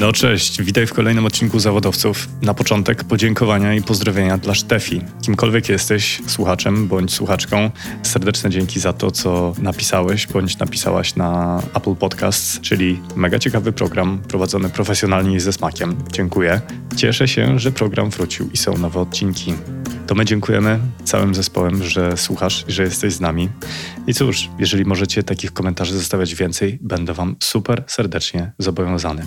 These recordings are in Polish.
No cześć, witaj w kolejnym odcinku Zawodowców. Na początek podziękowania i pozdrowienia dla Sztefi. Kimkolwiek jesteś, słuchaczem bądź słuchaczką, serdeczne dzięki za to, co napisałeś bądź napisałaś na Apple Podcasts, czyli mega ciekawy program prowadzony profesjonalnie i ze smakiem. Dziękuję. Cieszę się, że program wrócił i są nowe odcinki. To my dziękujemy całym zespołem, że słuchasz i że jesteś z nami. I cóż, jeżeli możecie takich komentarzy zostawiać więcej, będę Wam super serdecznie zobowiązany.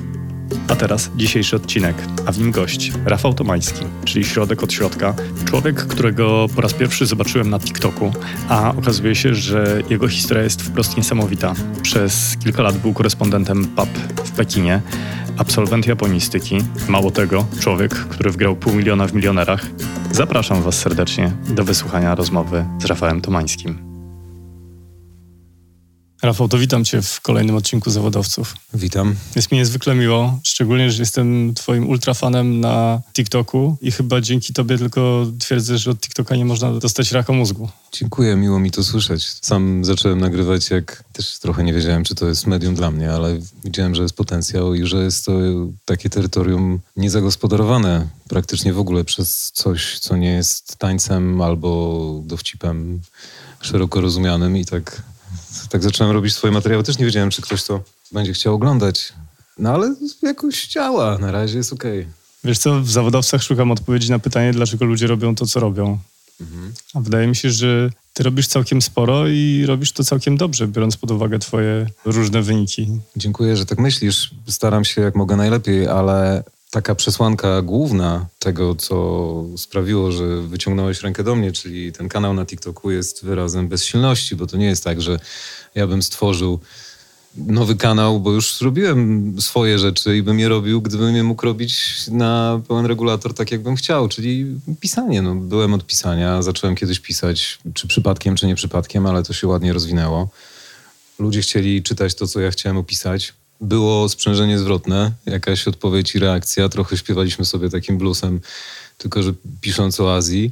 A teraz dzisiejszy odcinek, a w nim gość Rafał Tomański, czyli środek od środka. Człowiek, którego po raz pierwszy zobaczyłem na TikToku, a okazuje się, że jego historia jest wprost niesamowita. Przez kilka lat był korespondentem PAP w Pekinie, absolwent japonistyki. Mało tego, człowiek, który wgrał pół miliona w milionerach. Zapraszam Was serdecznie do wysłuchania rozmowy z Rafałem Tomańskim. Rafał, to witam Cię w kolejnym odcinku Zawodowców. Witam. Jest mi niezwykle miło, szczególnie, że jestem Twoim ultrafanem na TikToku i chyba dzięki Tobie tylko twierdzę, że od TikToka nie można dostać raka mózgu. Dziękuję, miło mi to słyszeć. Sam zacząłem nagrywać, jak też trochę nie wiedziałem, czy to jest medium dla mnie, ale widziałem, że jest potencjał i że jest to takie terytorium niezagospodarowane praktycznie w ogóle przez coś, co nie jest tańcem albo dowcipem szeroko rozumianym i tak tak zacząłem robić swoje materiały. Też nie wiedziałem, czy ktoś to będzie chciał oglądać. No ale jakoś działa, na razie jest okej. Okay. Wiesz co, w zawodowcach szukam odpowiedzi na pytanie, dlaczego ludzie robią to, co robią. Mhm. A wydaje mi się, że ty robisz całkiem sporo i robisz to całkiem dobrze, biorąc pod uwagę twoje różne wyniki. Dziękuję, że tak myślisz. Staram się jak mogę najlepiej, ale taka przesłanka główna tego, co sprawiło, że wyciągnąłeś rękę do mnie, czyli ten kanał na TikToku jest wyrazem bezsilności, bo to nie jest tak, że ja bym stworzył nowy kanał, bo już zrobiłem swoje rzeczy i bym je robił, gdybym je mógł robić na pełen regulator tak, jakbym chciał, czyli pisanie. No, byłem od pisania, zacząłem kiedyś pisać, czy przypadkiem, czy nie przypadkiem, ale to się ładnie rozwinęło. Ludzie chcieli czytać to, co ja chciałem opisać było sprzężenie zwrotne, jakaś odpowiedź i reakcja. Trochę śpiewaliśmy sobie takim bluesem, tylko że pisząc o Azji,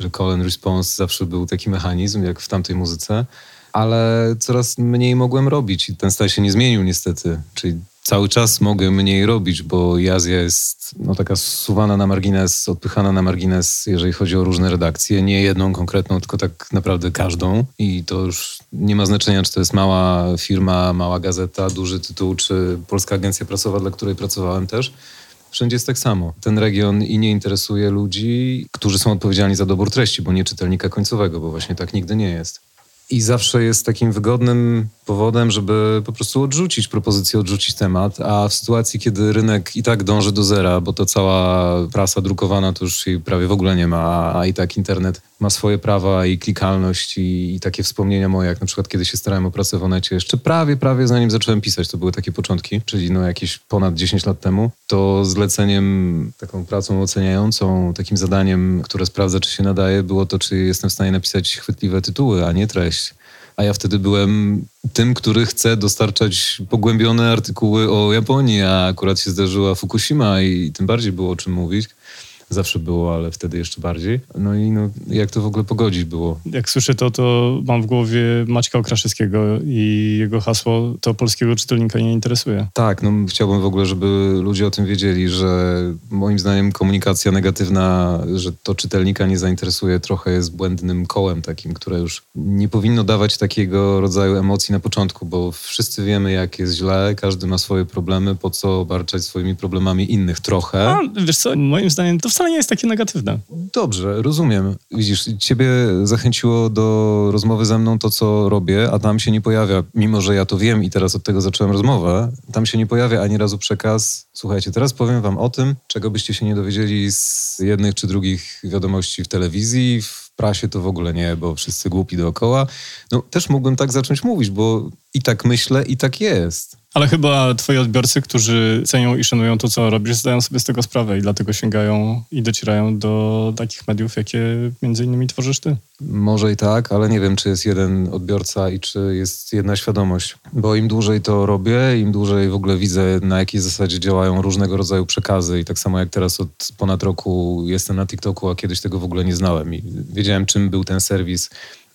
że call and response zawsze był taki mechanizm, jak w tamtej muzyce, ale coraz mniej mogłem robić i ten stan się nie zmienił niestety. Czyli cały czas mogę mniej robić, bo Azja jest no, taka suwana na margines, odpychana na margines, jeżeli chodzi o różne redakcje. Nie jedną konkretną, tylko tak naprawdę każdą. I to już nie ma znaczenia, czy to jest mała firma, mała gazeta, duży tytuł, czy polska agencja prasowa, dla której pracowałem też. Wszędzie jest tak samo. Ten region i nie interesuje ludzi, którzy są odpowiedzialni za dobór treści, bo nie czytelnika końcowego, bo właśnie tak nigdy nie jest. I zawsze jest takim wygodnym powodem, żeby po prostu odrzucić propozycję, odrzucić temat, a w sytuacji, kiedy rynek i tak dąży do zera, bo to cała prasa drukowana to już jej prawie w ogóle nie ma, a i tak internet ma swoje prawa i klikalność i, i takie wspomnienia moje, jak na przykład kiedy się starałem o pracę w Onecie, jeszcze prawie, prawie zanim zacząłem pisać, to były takie początki, czyli no jakieś ponad 10 lat temu, to zleceniem, taką pracą oceniającą, takim zadaniem, które sprawdza, czy się nadaje, było to, czy jestem w stanie napisać chwytliwe tytuły, a nie treść. A ja wtedy byłem tym, który chce dostarczać pogłębione artykuły o Japonii, a akurat się zdarzyła Fukushima i tym bardziej było o czym mówić zawsze było, ale wtedy jeszcze bardziej. No i no, jak to w ogóle pogodzić było? Jak słyszę to, to mam w głowie Maćka Okraszewskiego i jego hasło to polskiego czytelnika nie interesuje. Tak, no chciałbym w ogóle, żeby ludzie o tym wiedzieli, że moim zdaniem komunikacja negatywna, że to czytelnika nie zainteresuje, trochę jest błędnym kołem takim, które już nie powinno dawać takiego rodzaju emocji na początku, bo wszyscy wiemy, jak jest źle, każdy ma swoje problemy, po co obarczać swoimi problemami innych trochę. A, wiesz co, moim zdaniem to wcale nie jest takie negatywne. Dobrze, rozumiem. Widzisz, ciebie zachęciło do rozmowy ze mną to, co robię, a tam się nie pojawia, mimo że ja to wiem i teraz od tego zacząłem rozmowę, tam się nie pojawia ani razu przekaz. Słuchajcie, teraz powiem wam o tym, czego byście się nie dowiedzieli z jednych czy drugich wiadomości w telewizji, w prasie to w ogóle nie, bo wszyscy głupi dookoła. No też mógłbym tak zacząć mówić, bo i tak myślę, i tak jest. Ale chyba twoi odbiorcy, którzy cenią i szanują to, co robisz, zdają sobie z tego sprawę i dlatego sięgają i docierają do takich mediów, jakie między innymi tworzysz ty. Może i tak, ale nie wiem, czy jest jeden odbiorca i czy jest jedna świadomość. Bo im dłużej to robię, im dłużej w ogóle widzę, na jakiej zasadzie działają różnego rodzaju przekazy. I tak samo jak teraz od ponad roku jestem na TikToku, a kiedyś tego w ogóle nie znałem. I wiedziałem, czym był ten serwis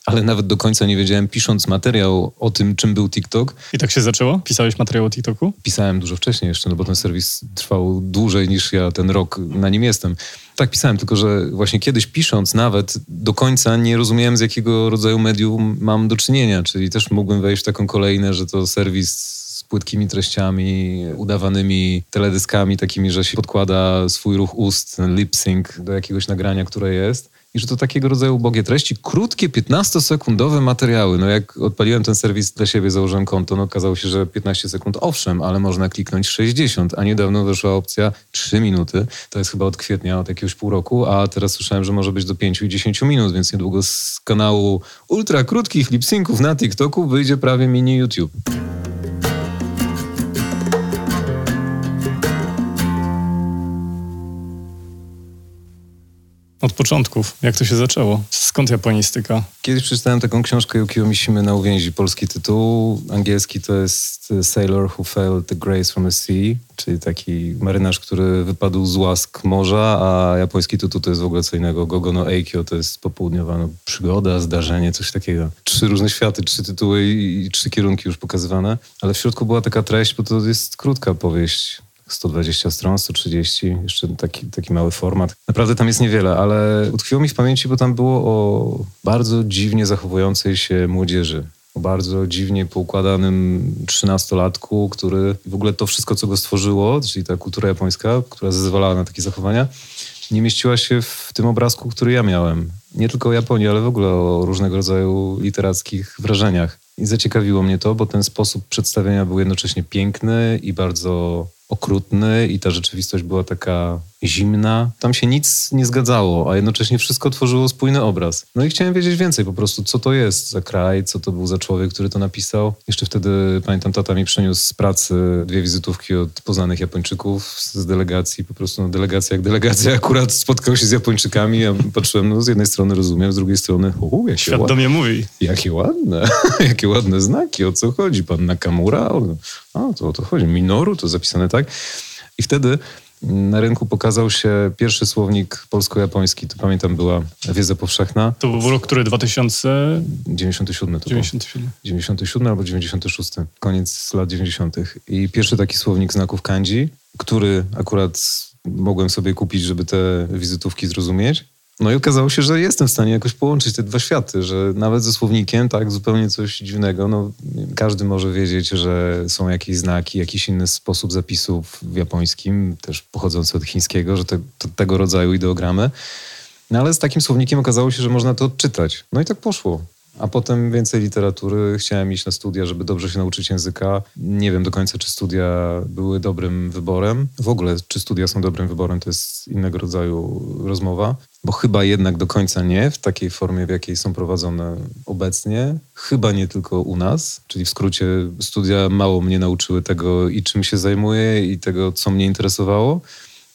ale nawet do końca nie wiedziałem, pisząc materiał o tym, czym był TikTok. I tak się zaczęło? Pisałeś materiał o TikToku? Pisałem dużo wcześniej jeszcze, no bo ten serwis trwał dłużej niż ja ten rok na nim jestem. Tak, pisałem, tylko że właśnie kiedyś pisząc nawet do końca nie rozumiałem z jakiego rodzaju medium mam do czynienia, czyli też mógłbym wejść w taką kolejnę, że to serwis z płytkimi treściami, udawanymi teledyskami takimi, że się podkłada swój ruch ust, lip sync do jakiegoś nagrania, które jest i że to takiego rodzaju ubogie treści, krótkie, 15-sekundowe materiały. No jak odpaliłem ten serwis dla siebie, założyłem konto, no okazało się, że 15 sekund owszem, ale można kliknąć 60, a niedawno weszła opcja 3 minuty. To jest chyba od kwietnia, od jakiegoś pół roku, a teraz słyszałem, że może być do 5 i 10 minut, więc niedługo z kanału ultra krótkich lip-synków na TikToku wyjdzie prawie mini YouTube. Od początków. Jak to się zaczęło? Skąd japonistyka? Kiedyś przeczytałem taką książkę Yukio Mishimy na uwięzi. Polski tytuł, angielski to jest Sailor Who Failed the Grace from the Sea, czyli taki marynarz, który wypadł z łask morza, a japoński tytuł to jest w ogóle co innego. Gogo no Eikyo to jest popołudniowa no, przygoda, zdarzenie, coś takiego. Trzy różne światy, trzy tytuły i, i trzy kierunki już pokazywane, ale w środku była taka treść, bo to jest krótka powieść 120 stron, 130, jeszcze taki, taki mały format. Naprawdę tam jest niewiele, ale utkwiło mi w pamięci, bo tam było o bardzo dziwnie zachowującej się młodzieży. O bardzo dziwnie poukładanym trzynastolatku, który w ogóle to wszystko, co go stworzyło, czyli ta kultura japońska, która zezwalała na takie zachowania, nie mieściła się w tym obrazku, który ja miałem. Nie tylko o Japonii, ale w ogóle o różnego rodzaju literackich wrażeniach. I zaciekawiło mnie to, bo ten sposób przedstawienia był jednocześnie piękny i bardzo okrutny i ta rzeczywistość była taka zimna. Tam się nic nie zgadzało, a jednocześnie wszystko tworzyło spójny obraz. No i chciałem wiedzieć więcej po prostu, co to jest za kraj, co to był za człowiek, który to napisał. Jeszcze wtedy, pamiętam, tata mi przyniósł z pracy dwie wizytówki od poznanych Japończyków z delegacji. Po prostu no, delegacja jak delegacja. Akurat spotkał się z Japończykami, ja patrzyłem, no z jednej strony rozumiem, z drugiej strony, o, jakie Świat do mnie mówi. Jakie ładne, jakie ładne znaki, o co chodzi? Pan Nakamura? A, to o to chodzi. Minoru, to zapisane tak. I wtedy na rynku pokazał się pierwszy słownik polsko-japoński. To pamiętam, była wiedza powszechna. To był rok, który 2000... 97 to 97. Był. 97 albo 96. Koniec lat 90. I pierwszy taki słownik znaków kanji, który akurat mogłem sobie kupić, żeby te wizytówki zrozumieć. No i okazało się, że jestem w stanie jakoś połączyć te dwa światy, że nawet ze słownikiem, tak, zupełnie coś dziwnego. No, każdy może wiedzieć, że są jakieś znaki, jakiś inny sposób zapisów w japońskim, też pochodzący od chińskiego, że te, to, tego rodzaju ideogramy. No ale z takim słownikiem okazało się, że można to odczytać. No i tak poszło. A potem więcej literatury. Chciałem iść na studia, żeby dobrze się nauczyć języka. Nie wiem do końca, czy studia były dobrym wyborem. W ogóle, czy studia są dobrym wyborem, to jest innego rodzaju rozmowa. Bo chyba jednak do końca nie, w takiej formie, w jakiej są prowadzone obecnie. Chyba nie tylko u nas, czyli w skrócie studia mało mnie nauczyły tego i czym się zajmuję i tego, co mnie interesowało.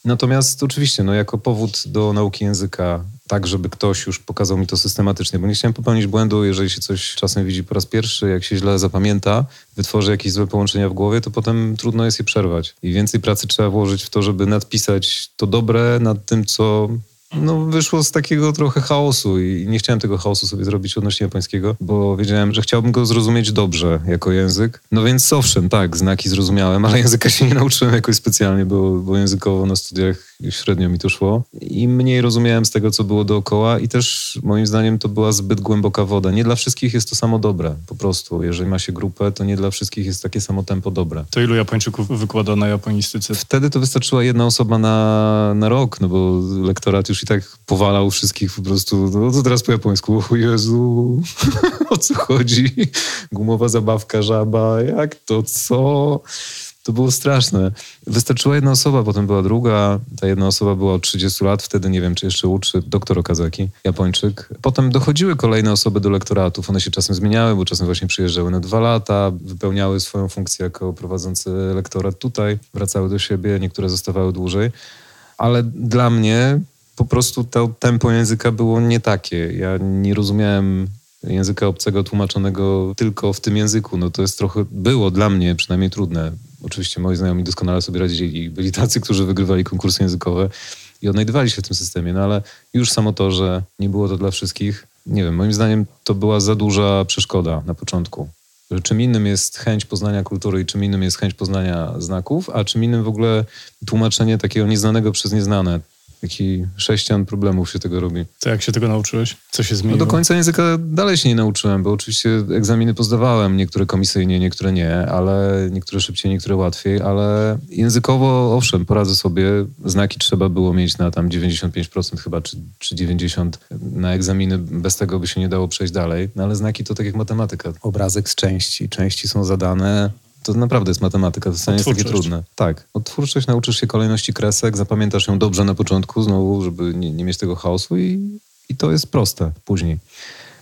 Natomiast oczywiście, no, jako powód do nauki języka, tak żeby ktoś już pokazał mi to systematycznie, bo nie chciałem popełnić błędu, jeżeli się coś czasem widzi po raz pierwszy, jak się źle zapamięta, wytworzy jakieś złe połączenia w głowie, to potem trudno jest je przerwać. I więcej pracy trzeba włożyć w to, żeby nadpisać to dobre nad tym, co no, wyszło z takiego trochę chaosu i nie chciałem tego chaosu sobie zrobić odnośnie japońskiego, bo wiedziałem, że chciałbym go zrozumieć dobrze jako język. No więc owszem, tak, znaki zrozumiałem, ale języka się nie nauczyłem jakoś specjalnie, bo, bo językowo na studiach średnio mi to szło. I mniej rozumiałem z tego, co było dookoła i też moim zdaniem to była zbyt głęboka woda. Nie dla wszystkich jest to samo dobre, po prostu. Jeżeli ma się grupę, to nie dla wszystkich jest takie samo tempo dobre. To ilu Japończyków wykłada na japonistyce? Wtedy to wystarczyła jedna osoba na, na rok, no bo lektorat już i tak powalał wszystkich po prostu, no to teraz po japońsku, o Jezu, o co chodzi? Gumowa zabawka, żaba, jak to, co? To było straszne. Wystarczyła jedna osoba, potem była druga. Ta jedna osoba była od 30 lat, wtedy nie wiem, czy jeszcze uczy, doktor Okazaki, Japończyk. Potem dochodziły kolejne osoby do lektoratów. One się czasem zmieniały, bo czasem właśnie przyjeżdżały na dwa lata, wypełniały swoją funkcję jako prowadzący lektorat tutaj, wracały do siebie, niektóre zostawały dłużej. Ale dla mnie po prostu to tempo języka było nie takie. Ja nie rozumiałem języka obcego tłumaczonego tylko w tym języku. No to jest trochę, było dla mnie przynajmniej trudne. Oczywiście moi znajomi doskonale sobie radzili. Byli tacy, którzy wygrywali konkursy językowe i odnajdywali się w tym systemie, no ale już samo to, że nie było to dla wszystkich, nie wiem, moim zdaniem to była za duża przeszkoda na początku. Że czym innym jest chęć poznania kultury i czym innym jest chęć poznania znaków, a czym innym w ogóle tłumaczenie takiego nieznanego przez nieznane. Jaki sześcian problemów się tego robi. To jak się tego nauczyłeś? Co się No zmieniło? do końca języka dalej się nie nauczyłem, bo oczywiście egzaminy pozdawałem, niektóre komisyjnie, niektóre nie, ale niektóre szybciej, niektóre łatwiej, ale językowo owszem, poradzę sobie. Znaki trzeba było mieć na tam 95% chyba, czy, czy 90% na egzaminy, bez tego by się nie dało przejść dalej, no ale znaki to tak jak matematyka. Obrazek z części, części są zadane, to naprawdę jest matematyka, to wcale nie jest takie trudne. Tak, odtwórczość nauczysz się kolejności kresek, zapamiętasz ją dobrze na początku znowu, żeby nie, nie mieć tego chaosu i, i to jest proste później.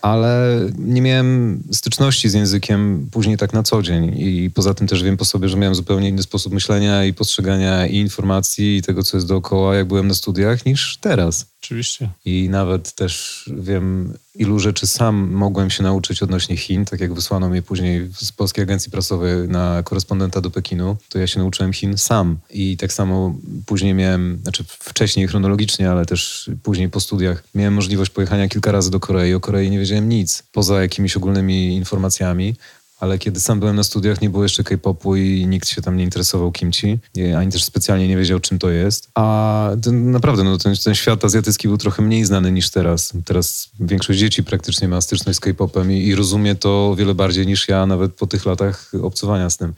Ale nie miałem styczności z językiem później tak na co dzień i poza tym też wiem po sobie, że miałem zupełnie inny sposób myślenia i postrzegania i informacji i tego, co jest dookoła, jak byłem na studiach, niż teraz. Oczywiście. I nawet też wiem, ilu rzeczy sam mogłem się nauczyć odnośnie Chin, tak jak wysłano mnie później z Polskiej Agencji Prasowej na korespondenta do Pekinu, to ja się nauczyłem Chin sam. I tak samo później miałem, znaczy wcześniej chronologicznie, ale też później po studiach, miałem możliwość pojechania kilka razy do Korei. O Korei nie wiedziałem nic, poza jakimiś ogólnymi informacjami. Ale kiedy sam byłem na studiach, nie było jeszcze K-popu i nikt się tam nie interesował kimchi, nie- ani też specjalnie nie wiedział, czym to jest. A ten, naprawdę, no, ten, ten świat azjatycki był trochę mniej znany niż teraz. Teraz większość dzieci praktycznie ma styczność z K-popem i, i rozumie to o wiele bardziej niż ja, nawet po tych latach obcowania z tym.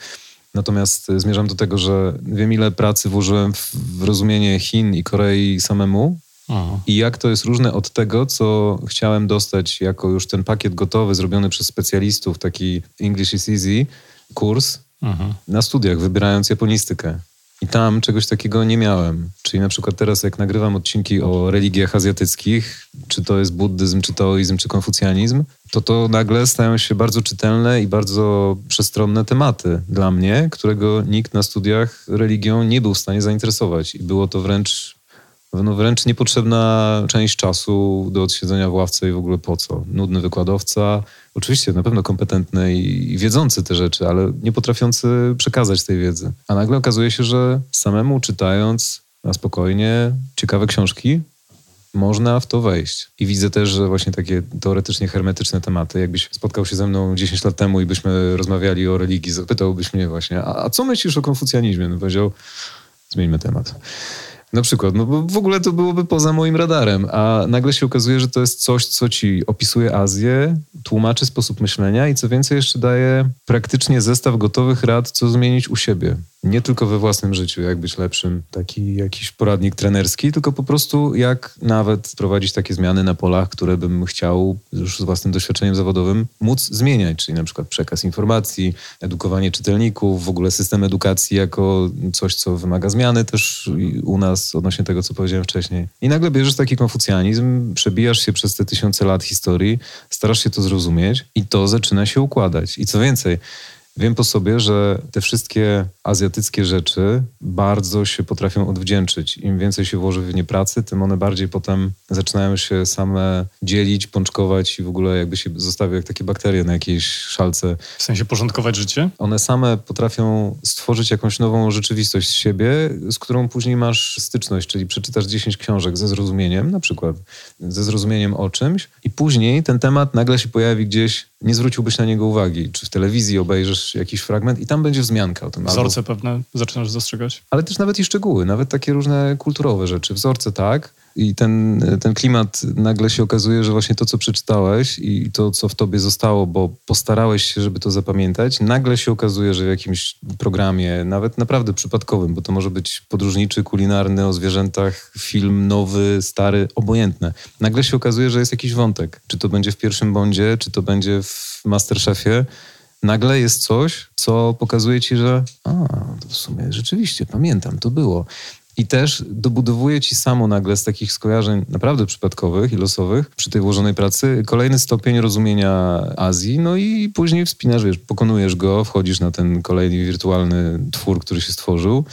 Natomiast zmierzam do tego, że wiem, ile pracy włożyłem w rozumienie Chin i Korei samemu, Aha. i jak to jest różne od tego, co chciałem dostać jako już ten pakiet gotowy, zrobiony przez specjalistów, taki English is Easy kurs Aha. na studiach, wybierając japonistykę. I tam czegoś takiego nie miałem. Czyli na przykład teraz, jak nagrywam odcinki o religiach azjatyckich, czy to jest buddyzm, czy taoizm, czy konfucjanizm, to to nagle stają się bardzo czytelne i bardzo przestronne tematy dla mnie, którego nikt na studiach religią nie był w stanie zainteresować. I było to wręcz no wręcz niepotrzebna część czasu do odsiedzenia w ławce i w ogóle po co. Nudny wykładowca, oczywiście na pewno kompetentny i, wiedzący te rzeczy, ale nie potrafiący przekazać tej wiedzy. A nagle okazuje się, że samemu czytając na spokojnie ciekawe książki, można w to wejść. I widzę też, że właśnie takie teoretycznie hermetyczne tematy, jakbyś spotkał się ze mną 10 lat temu i byśmy rozmawiali o religii, zapytałbyś mnie właśnie, a, a co myślisz o konfucjanizmie? No powiedział, zmieńmy temat. Na przykład, no bo w ogóle to byłoby poza moim radarem, a nagle się okazuje, że to jest coś, co ci opisuje Azję, tłumaczy sposób myślenia i co więcej jeszcze daje praktycznie zestaw gotowych rad, co zmienić u siebie. Nie tylko we własnym życiu, jak być lepszym, taki jakiś poradnik trenerski, tylko po prostu jak nawet prowadzić takie zmiany na polach, które bym chciał już z własnym doświadczeniem zawodowym móc zmieniać, czyli na przykład przekaz informacji, edukowanie czytelników, w ogóle system edukacji jako coś, co wymaga zmiany też u nas odnośnie tego, co powiedziałem wcześniej. I nagle bierzesz taki konfucjanizm, przebijasz się przez te tysiące lat historii, starasz się to zrozumieć i to zaczyna się układać. I co więcej, Wiem po sobie, że te wszystkie azjatyckie rzeczy bardzo się potrafią odwdzięczyć. Im więcej się włoży w nie pracy, tym one bardziej potem zaczynają się same dzielić, pączkować i w ogóle jakby się zostawią jak takie bakterie na jakiejś szalce. W sensie porządkować życie? One same potrafią stworzyć jakąś nową rzeczywistość z siebie, z którą później masz styczność, czyli przeczytasz 10 książek ze zrozumieniem, na przykład ze zrozumieniem o czymś i później ten temat nagle się pojawi gdzieś, nie zwróciłbyś na niego uwagi, czy w telewizji obejrzysz jakiś fragment i tam będzie wzmianka o tym. albo- Wzorce pewne zaczynasz dostrzegać? ale też nawet i szczegóły, nawet takie różne kulturowe rzeczy. Wzorce tak. I ten, ten klimat nagle się okazuje, że właśnie to, co przeczytałeś i to, co w tobie zostało, bo postarałeś się, żeby to zapamiętać, nagle się okazuje, że w jakimś programie, nawet naprawdę przypadkowym, bo to może być podróżniczy, kulinarny, o zwierzętach, film nowy, stary, obojętne. Nagle się okazuje, że jest jakiś wątek. Czy to będzie w pierwszym bądzie, czy to będzie w Masterchefie, nagle jest coś, co pokazuje ci, że a, w sumie rzeczywiście, pamiętam, to było. I też dobudowuje ci samo nagle z takich skojarzeń naprawdę przypadkowych i losowych przy tej włożonej pracy kolejny stopień rozumienia Azji, no i później wspinasz, wiesz, pokonujesz go, wchodzisz na ten kolejny wirtualny twór, który się stworzył,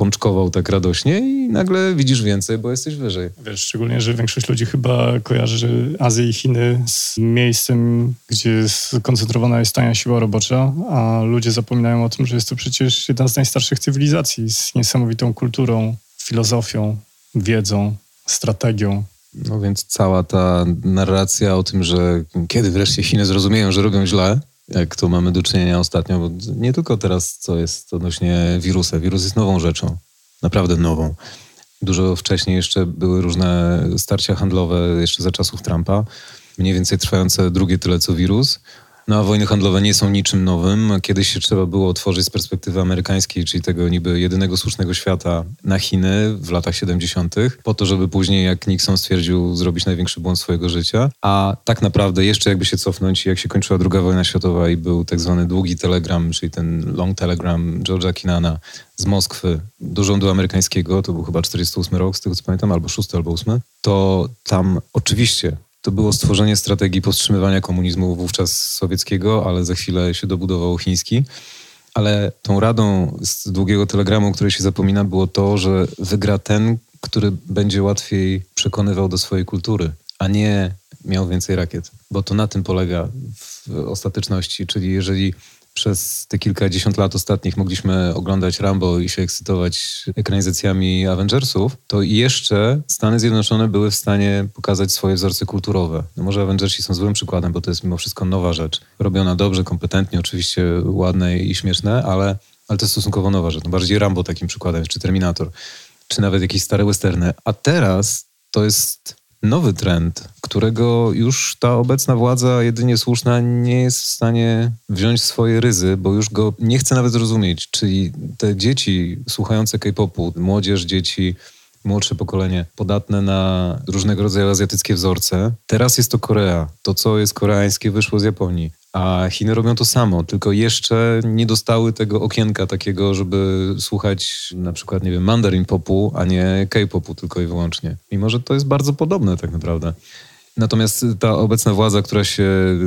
pączkował tak radośnie i nagle widzisz więcej, bo jesteś wyżej. Wiesz, szczególnie, że większość ludzi chyba kojarzy Azję i Chiny z miejscem, gdzie skoncentrowana jest tania siła robocza, a ludzie zapominają o tym, że jest to przecież jedna z najstarszych cywilizacji z niesamowitą kulturą, filozofią, wiedzą, strategią, No więc cała ta narracja o tym, że kiedy wreszcie Chiny zrozumieją, że robią źle, jak to mamy do czynienia ostatnio, bo nie tylko teraz, co jest odnośnie wirusa. Wirus jest nową rzeczą, naprawdę nową. Dużo wcześniej jeszcze były różne starcia handlowe, jeszcze za czasów Trumpa, mniej więcej trwające drugie tyle co wirus. No a wojny handlowe nie są niczym nowym. Kiedyś się trzeba było otworzyć z perspektywy amerykańskiej, czyli tego niby jedynego słusznego świata na Chiny w latach 70., po to, żeby później, jak Nixon stwierdził, zrobić największy błąd swojego życia. A tak naprawdę jeszcze jakby się cofnąć, jak się kończyła druga wojna światowa i był tak zwany długi telegram, czyli ten long telegram George'a Kinana z Moskwy do rządu amerykańskiego, to był chyba 48 rok, z tego co pamiętam, albo 6 albo 8, to tam oczywiście to było stworzenie strategii powstrzymywania komunizmu wówczas sowieckiego, ale za chwilę się dobudował chiński. Ale tą radą z długiego telegramu, o której się zapomina, było to, że wygra ten, który będzie łatwiej przekonywał do swojej kultury, a nie miał więcej rakiet. Bo to na tym polega w ostateczności. Czyli jeżeli przez te kilkadziesiąt lat ostatnich mogliśmy oglądać Rambo i się ekscytować ekranizacjami Avengersów, to jeszcze Stany Zjednoczone były w stanie pokazać swoje wzorce kulturowe. No może Avengersi są złym przykładem, bo to jest mimo wszystko nowa rzecz. Robiona dobrze, kompetentnie, oczywiście ładne i śmieszne, ale, ale to jest stosunkowo nowa rzecz. No bardziej Rambo takim przykładem, czy Terminator, czy nawet jakieś stare westerny. A teraz to jest nowy trend, którego już ta obecna władza, jedynie słuszna, nie jest w stanie wziąć swoje ryzy, bo już go nie chce nawet zrozumieć. Czyli te dzieci słuchające K-popu, młodzież, dzieci, młodsze pokolenie, podatne na różnego rodzaju azjatyckie wzorce. Teraz jest to Korea. To, co jest koreańskie, wyszło z Japonii. A Chiny robią to samo, tylko jeszcze nie dostały tego okienka takiego, żeby słuchać na przykład, nie wiem, mandarin popu, a nie K-popu tylko i wyłącznie. Mimo, że to jest bardzo podobne tak naprawdę. Natomiast ta obecna władza, która się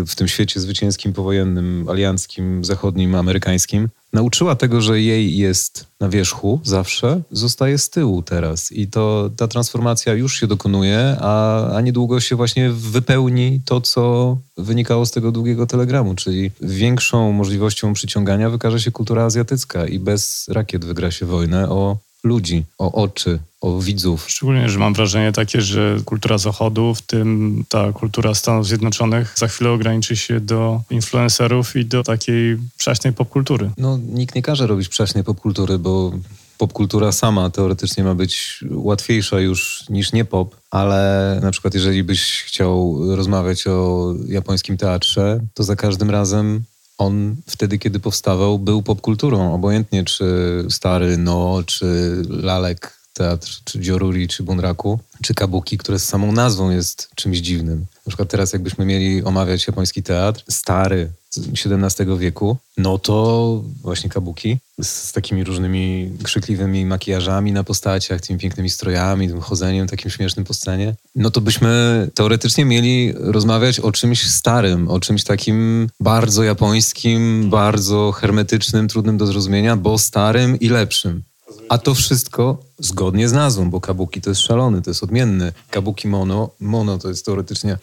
w tym świecie zwycięskim, powojennym, alianckim, zachodnim, amerykańskim, nauczyła tego, że jej jest na wierzchu zawsze, zostaje z tyłu teraz. I to ta transformacja już się dokonuje, a, a niedługo się właśnie wypełni to, co wynikało z tego długiego telegramu, czyli większą możliwością przyciągania wykaże się kultura azjatycka i bez rakiet wygra się wojnę o ludzi, o oczy, o widzów. Szczególnie, że mam wrażenie takie, że kultura Zachodu, w tym ta kultura Stanów Zjednoczonych, za chwilę ograniczy się do influencerów i do takiej przaśnej popkultury. No, nikt nie każe robić przaśnej popkultury, bo popkultura sama teoretycznie ma być łatwiejsza już niż nie pop, ale na przykład jeżeli byś chciał rozmawiać o japońskim teatrze, to za każdym razem on wtedy, kiedy powstawał, był popkulturą. Obojętnie czy stary No, czy Lalek teatr, czy Dzioruri, czy Bunraku, czy Kabuki, które z samą nazwą jest czymś dziwnym. Na przykład teraz jakbyśmy mieli omawiać japoński teatr, stary, XVII wieku, no to właśnie Kabuki z, z, takimi różnymi krzykliwymi makijażami na postaciach, tymi pięknymi strojami, tym chodzeniem takim śmiesznym po scenie, no to byśmy teoretycznie mieli rozmawiać o czymś starym, o czymś takim bardzo japońskim, bardzo hermetycznym, trudnym do zrozumienia, bo starym i lepszym. A to wszystko zgodnie z nazwą, bo kabuki to jest szalony, to jest odmienny. Kabuki mono, mono to jest teoretycznie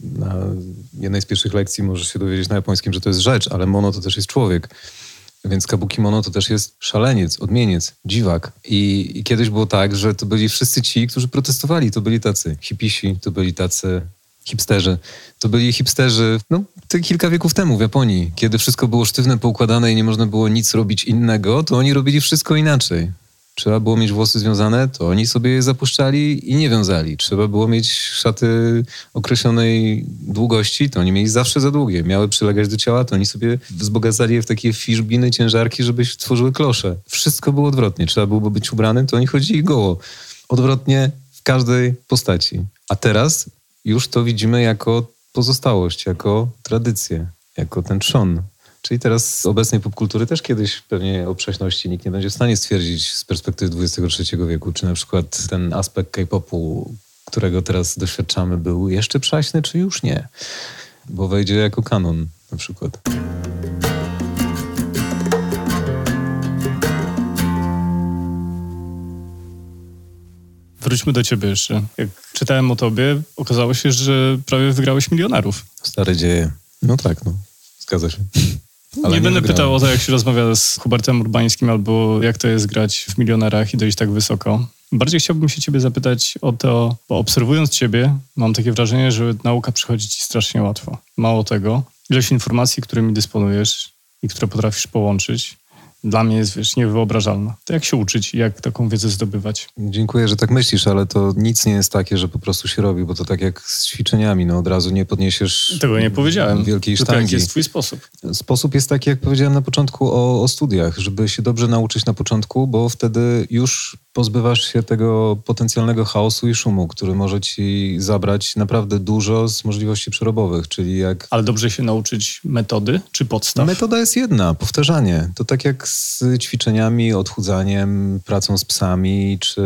na jednej z pierwszych lekcji możesz się dowiedzieć na japońskim, że to jest rzecz, ale mono to też jest człowiek. Więc kabuki mono to też jest szaleniec, odmieniec, dziwak. I, I, kiedyś było tak, że to byli wszyscy ci, którzy protestowali. To byli tacy hipisi, to byli tacy hipsterzy. To byli hipsterzy, no, te kilka wieków temu w Japonii, kiedy wszystko było sztywne, poukładane i nie można było nic robić innego, to oni robili wszystko inaczej. Trzeba było mieć włosy związane, to oni sobie je zapuszczali i nie wiązali. Trzeba było mieć szaty określonej długości, to oni mieli zawsze za długie. Miały przylegać do ciała, to oni sobie wzbogacali je w takie fiszbiny, ciężarki, żeby tworzyły klosze. Wszystko było odwrotnie. Trzeba było być ubranym, to oni chodzili goło. Odwrotnie w każdej postaci. A teraz już to widzimy jako pozostałość, jako tradycję, jako ten trzon. Czyli teraz z obecnej popkultury też kiedyś pewnie o prześności nikt nie będzie w stanie stwierdzić z perspektywy XXIII wieku, czy na przykład ten aspekt K-popu, którego teraz doświadczamy, był jeszcze przaśny, czy już nie. Bo wejdzie jako kanon na przykład. Wróćmy do ciebie jeszcze. Jak czytałem o tobie, okazało się, że prawie wygrałeś milionarów. Stare dzieje. No tak, no. Zgadza się. Ale nie, nie będę pytał o to, jak się rozmawia z Hubertem Urbańskim, albo jak to jest grać w milionerach i dojść tak wysoko. Bardziej chciałbym się ciebie zapytać o to, bo obserwując ciebie, mam takie wrażenie, że nauka przychodzi ci strasznie łatwo. Mało tego, ilość informacji, którymi dysponujesz i które potrafisz połączyć, dla mnie jest, wiesz, niewyobrażalna. To jak się uczyć i jak taką wiedzę zdobywać? Dziękuję, że tak myślisz, ale to nic nie jest takie, że po prostu się robi, bo to tak jak z ćwiczeniami, no od razu nie podniesiesz Tego nie powiedziałem. wielkiej sztangi. jaki jest twój sposób? Sposób jest taki, jak powiedziałem na początku o, o studiach, żeby się dobrze nauczyć na początku, bo wtedy już pozbywasz się tego potencjalnego chaosu i szumu, który może ci zabrać naprawdę dużo z możliwości przerobowych, czyli jak Ale dobrze się nauczyć metody czy podstaw? Metoda jest jedna, powtarzanie. To tak jak z ćwiczeniami, odchudzaniem, pracą z psami, czy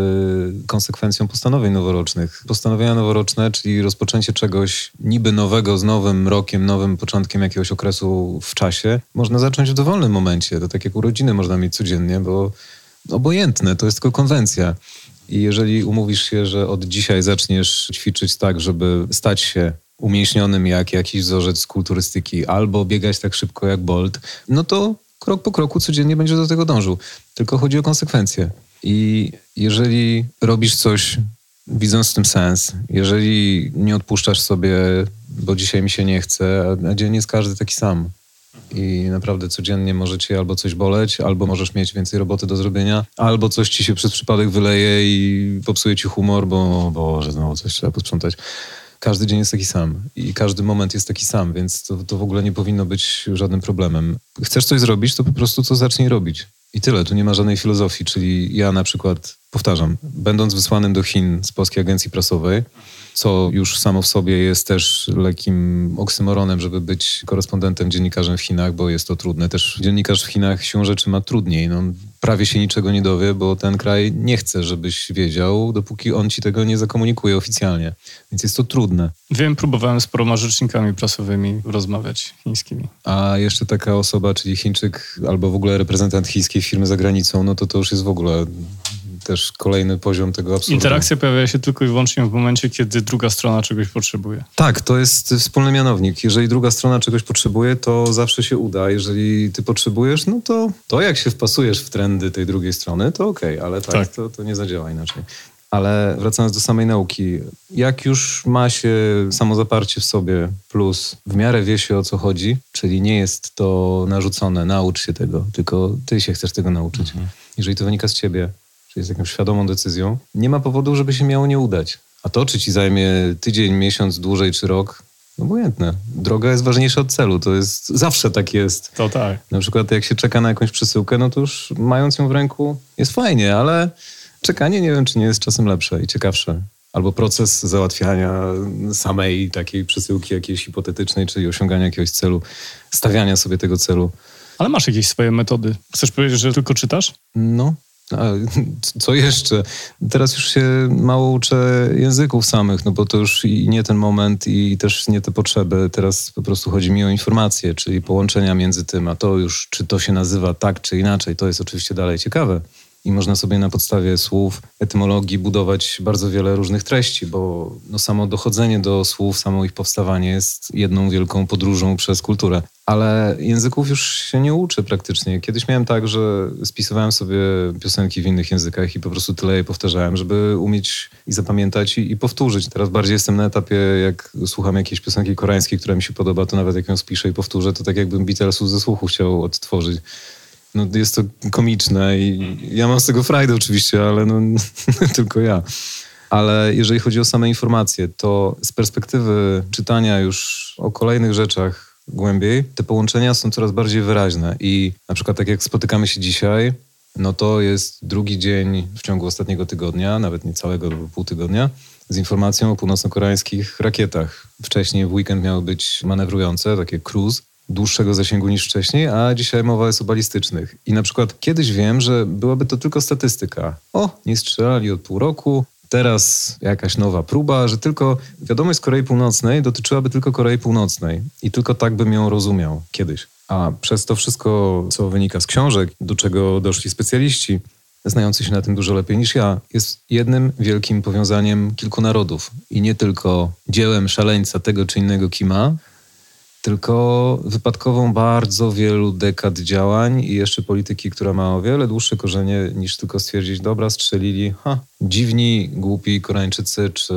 konsekwencją postanowień noworocznych. Postanowienia noworoczne, czyli rozpoczęcie czegoś niby nowego z nowym rokiem, nowym początkiem jakiegoś okresu w czasie, można zacząć w dowolnym momencie. To tak jak urodziny można mieć codziennie, bo obojętne, to jest tylko konwencja. I jeżeli umówisz się, że od dzisiaj zaczniesz ćwiczyć tak, żeby stać się umięśnionym jak jakiś wzorzec kulturystyki, albo biegać tak szybko jak Bolt, no to krok po kroku codziennie będziesz do tego dążył. Tylko chodzi o konsekwencje. I jeżeli robisz coś, widząc w tym sens, jeżeli nie odpuszczasz sobie, bo dzisiaj mi się nie chce, a- a dzień jest każdy taki sam. I naprawdę codziennie może cię albo coś boleć, albo możesz mieć więcej roboty do zrobienia, albo coś ci się przez przypadek wyleje i popsuje ci humor, bo Boże, znowu coś trzeba posprzątać. Każdy dzień jest taki sam i każdy moment jest taki sam, więc to, to w ogóle nie powinno być żadnym problemem. Chcesz coś zrobić, to po prostu to zacznij robić. I tyle, tu nie ma żadnej filozofii, czyli ja na przykład, powtarzam, będąc wysłanym do Chin z Polskiej Agencji Prasowej, co już samo w sobie jest też lekkim oksymoronem, żeby być korespondentem, dziennikarzem w Chinach, bo jest to trudne. Też dziennikarz w Chinach siłą rzeczy ma trudniej. No, prawie się niczego nie dowie, bo ten kraj nie chce, żebyś wiedział, dopóki on ci tego nie zakomunikuje oficjalnie. Więc jest to trudne. Wiem, próbowałem z paroma rzecznikami prasowymi rozmawiać chińskimi. A jeszcze taka osoba, czyli Chińczyk albo w ogóle reprezentant chińskiej firmy za granicą, no to to już jest w ogóle też kolejny poziom tego absurdu. Interakcja pojawia się tylko i wyłącznie w momencie, kiedy druga strona czegoś potrzebuje. Tak, to jest wspólny mianownik. Jeżeli druga strona czegoś potrzebuje, to zawsze się uda. Jeżeli ty potrzebujesz, no to, to jak się wpasujesz w trendy tej drugiej strony, to okej, ale tak, Tak. To, to nie zadziała inaczej. Ale wracając do samej nauki, jak już ma się samozaparcie w sobie, plus w miarę wie się o co chodzi, czyli nie jest to narzucone, naucz się tego, tylko ty się chcesz tego nauczyć. Jeżeli to wynika z ciebie, czyli jest jakąś świadomą decyzją, nie ma powodu, żeby się miało nie udać. A to, czy ci zajmie tydzień, miesiąc, dłużej czy rok, no obojętne. Droga jest ważniejsza od celu. To jest, zawsze tak jest. To tak. Na przykład jak się czeka na jakąś przesyłkę, no to już mając ją w ręku jest fajnie, ale czekanie nie wiem, czy nie jest czasem lepsze i ciekawsze. Albo proces załatwiania samej takiej przesyłki jakiejś hipotetycznej, czyli osiągania jakiegoś celu, stawiania sobie tego celu. Ale masz jakieś swoje metody. Chcesz powiedzieć, że tylko czytasz? No, a, co jeszcze? Teraz już się mało uczę języków samych, no bo to już i nie ten moment i też nie te potrzeby. Teraz po prostu chodzi mi o informacje, czyli połączenia między tym, a to już, czy to się nazywa tak, czy inaczej, to jest oczywiście dalej ciekawe. I można sobie na podstawie słów, etymologii budować bardzo wiele różnych treści, bo no, samo dochodzenie do słów, samo ich powstawanie jest jedną wielką podróżą przez kulturę. Ale języków już się nie uczę praktycznie. Kiedyś miałem tak, że spisywałem sobie piosenki w innych językach i po prostu tyle je powtarzałem, żeby umieć i zapamiętać i, i powtórzyć. Teraz bardziej jestem na etapie, jak słucham jakiejś piosenki koreańskiej, która mi się podoba, to nawet jak ją spiszę i powtórzę, to tak jakbym Beatlesów ze słuchu chciał odtworzyć. No, jest to komiczne i ja mam z tego frajdę oczywiście, ale no, tylko ja. Ale jeżeli chodzi o same informacje, to z perspektywy czytania już o kolejnych rzeczach głębiej, te połączenia są coraz bardziej wyraźne. I na przykład tak jak spotykamy się dzisiaj, no to jest drugi dzień w ciągu ostatniego tygodnia, nawet nie całego, bo pół tygodnia, z informacją o północno-koreańskich rakietach. Wcześniej w weekend miały być manewrujące, takie cruise, dłuższego zasięgu niż wcześniej, a dzisiaj mowa jest o balistycznych. I na przykład kiedyś wiem, że byłaby to tylko statystyka. O, nie strzelali od pół roku, teraz jakaś nowa próba, że tylko wiadomość z Korei Północnej dotyczyłaby tylko Korei Północnej i tylko tak bym ją rozumiał kiedyś. A przez to wszystko, co wynika z książek, do czego doszli specjaliści, znający się na tym dużo lepiej niż ja, jest jednym wielkim powiązaniem kilku narodów i nie tylko dziełem szaleńca tego czy innego kima, tylko wypadkową bardzo wielu dekad działań i jeszcze polityki, która ma o wiele dłuższe korzenie niż tylko stwierdzić, dobra, strzelili, ha, dziwni, głupi Koreańczycy, czy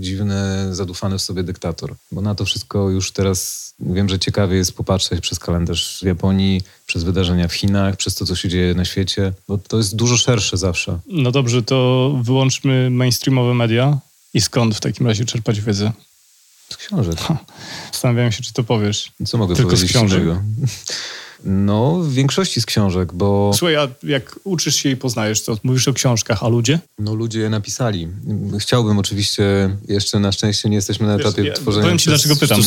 dziwny, zadufany w sobie dyktator. Bo na to wszystko już teraz wiem, że ciekawie jest popatrzeć przez kalendarz w Japonii, przez wydarzenia w Chinach, przez to, co się dzieje na świecie, bo to jest dużo szersze zawsze. No dobrze, to wyłączmy mainstreamowe media i skąd w takim razie czerpać wiedzę? Z książek. Zastanawiam się, czy to powiesz. Co mogę Tylko z powiedzieć książek. innego? No, w większości z książek, bo Słuchaj, a jak uczysz się i poznajesz, to mówisz o książkach, a ludzie? no, ludzie je napisali. Chciałbym oczywiście, jeszcze na szczęście nie jesteśmy na etapie Wiesz, ja tworzenia powiem ci, dlaczego pytam.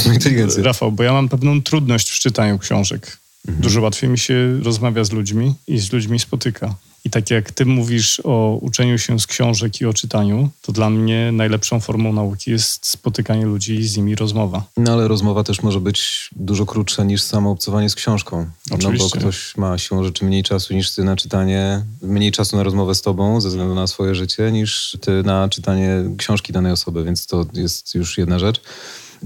Rafał, bo ja mam pewną trudność w czytaniu książek. Mhm. Dużo łatwiej mi się rozmawia z ludźmi i z ludźmi spotyka. I tak jak ty mówisz o uczeniu się z książek i o czytaniu, to dla mnie najlepszą formą nauki jest spotykanie ludzi i z nimi rozmowa. No ale rozmowa też może być dużo krótsza niż samo obcowanie z książką. No bo Oczywiście. ktoś ma siłą rzeczy mniej czasu niż ty na czytanie, mniej czasu na rozmowę z tobą ze względu na swoje życie, niż ty na czytanie książki danej osoby, więc to jest już jedna rzecz.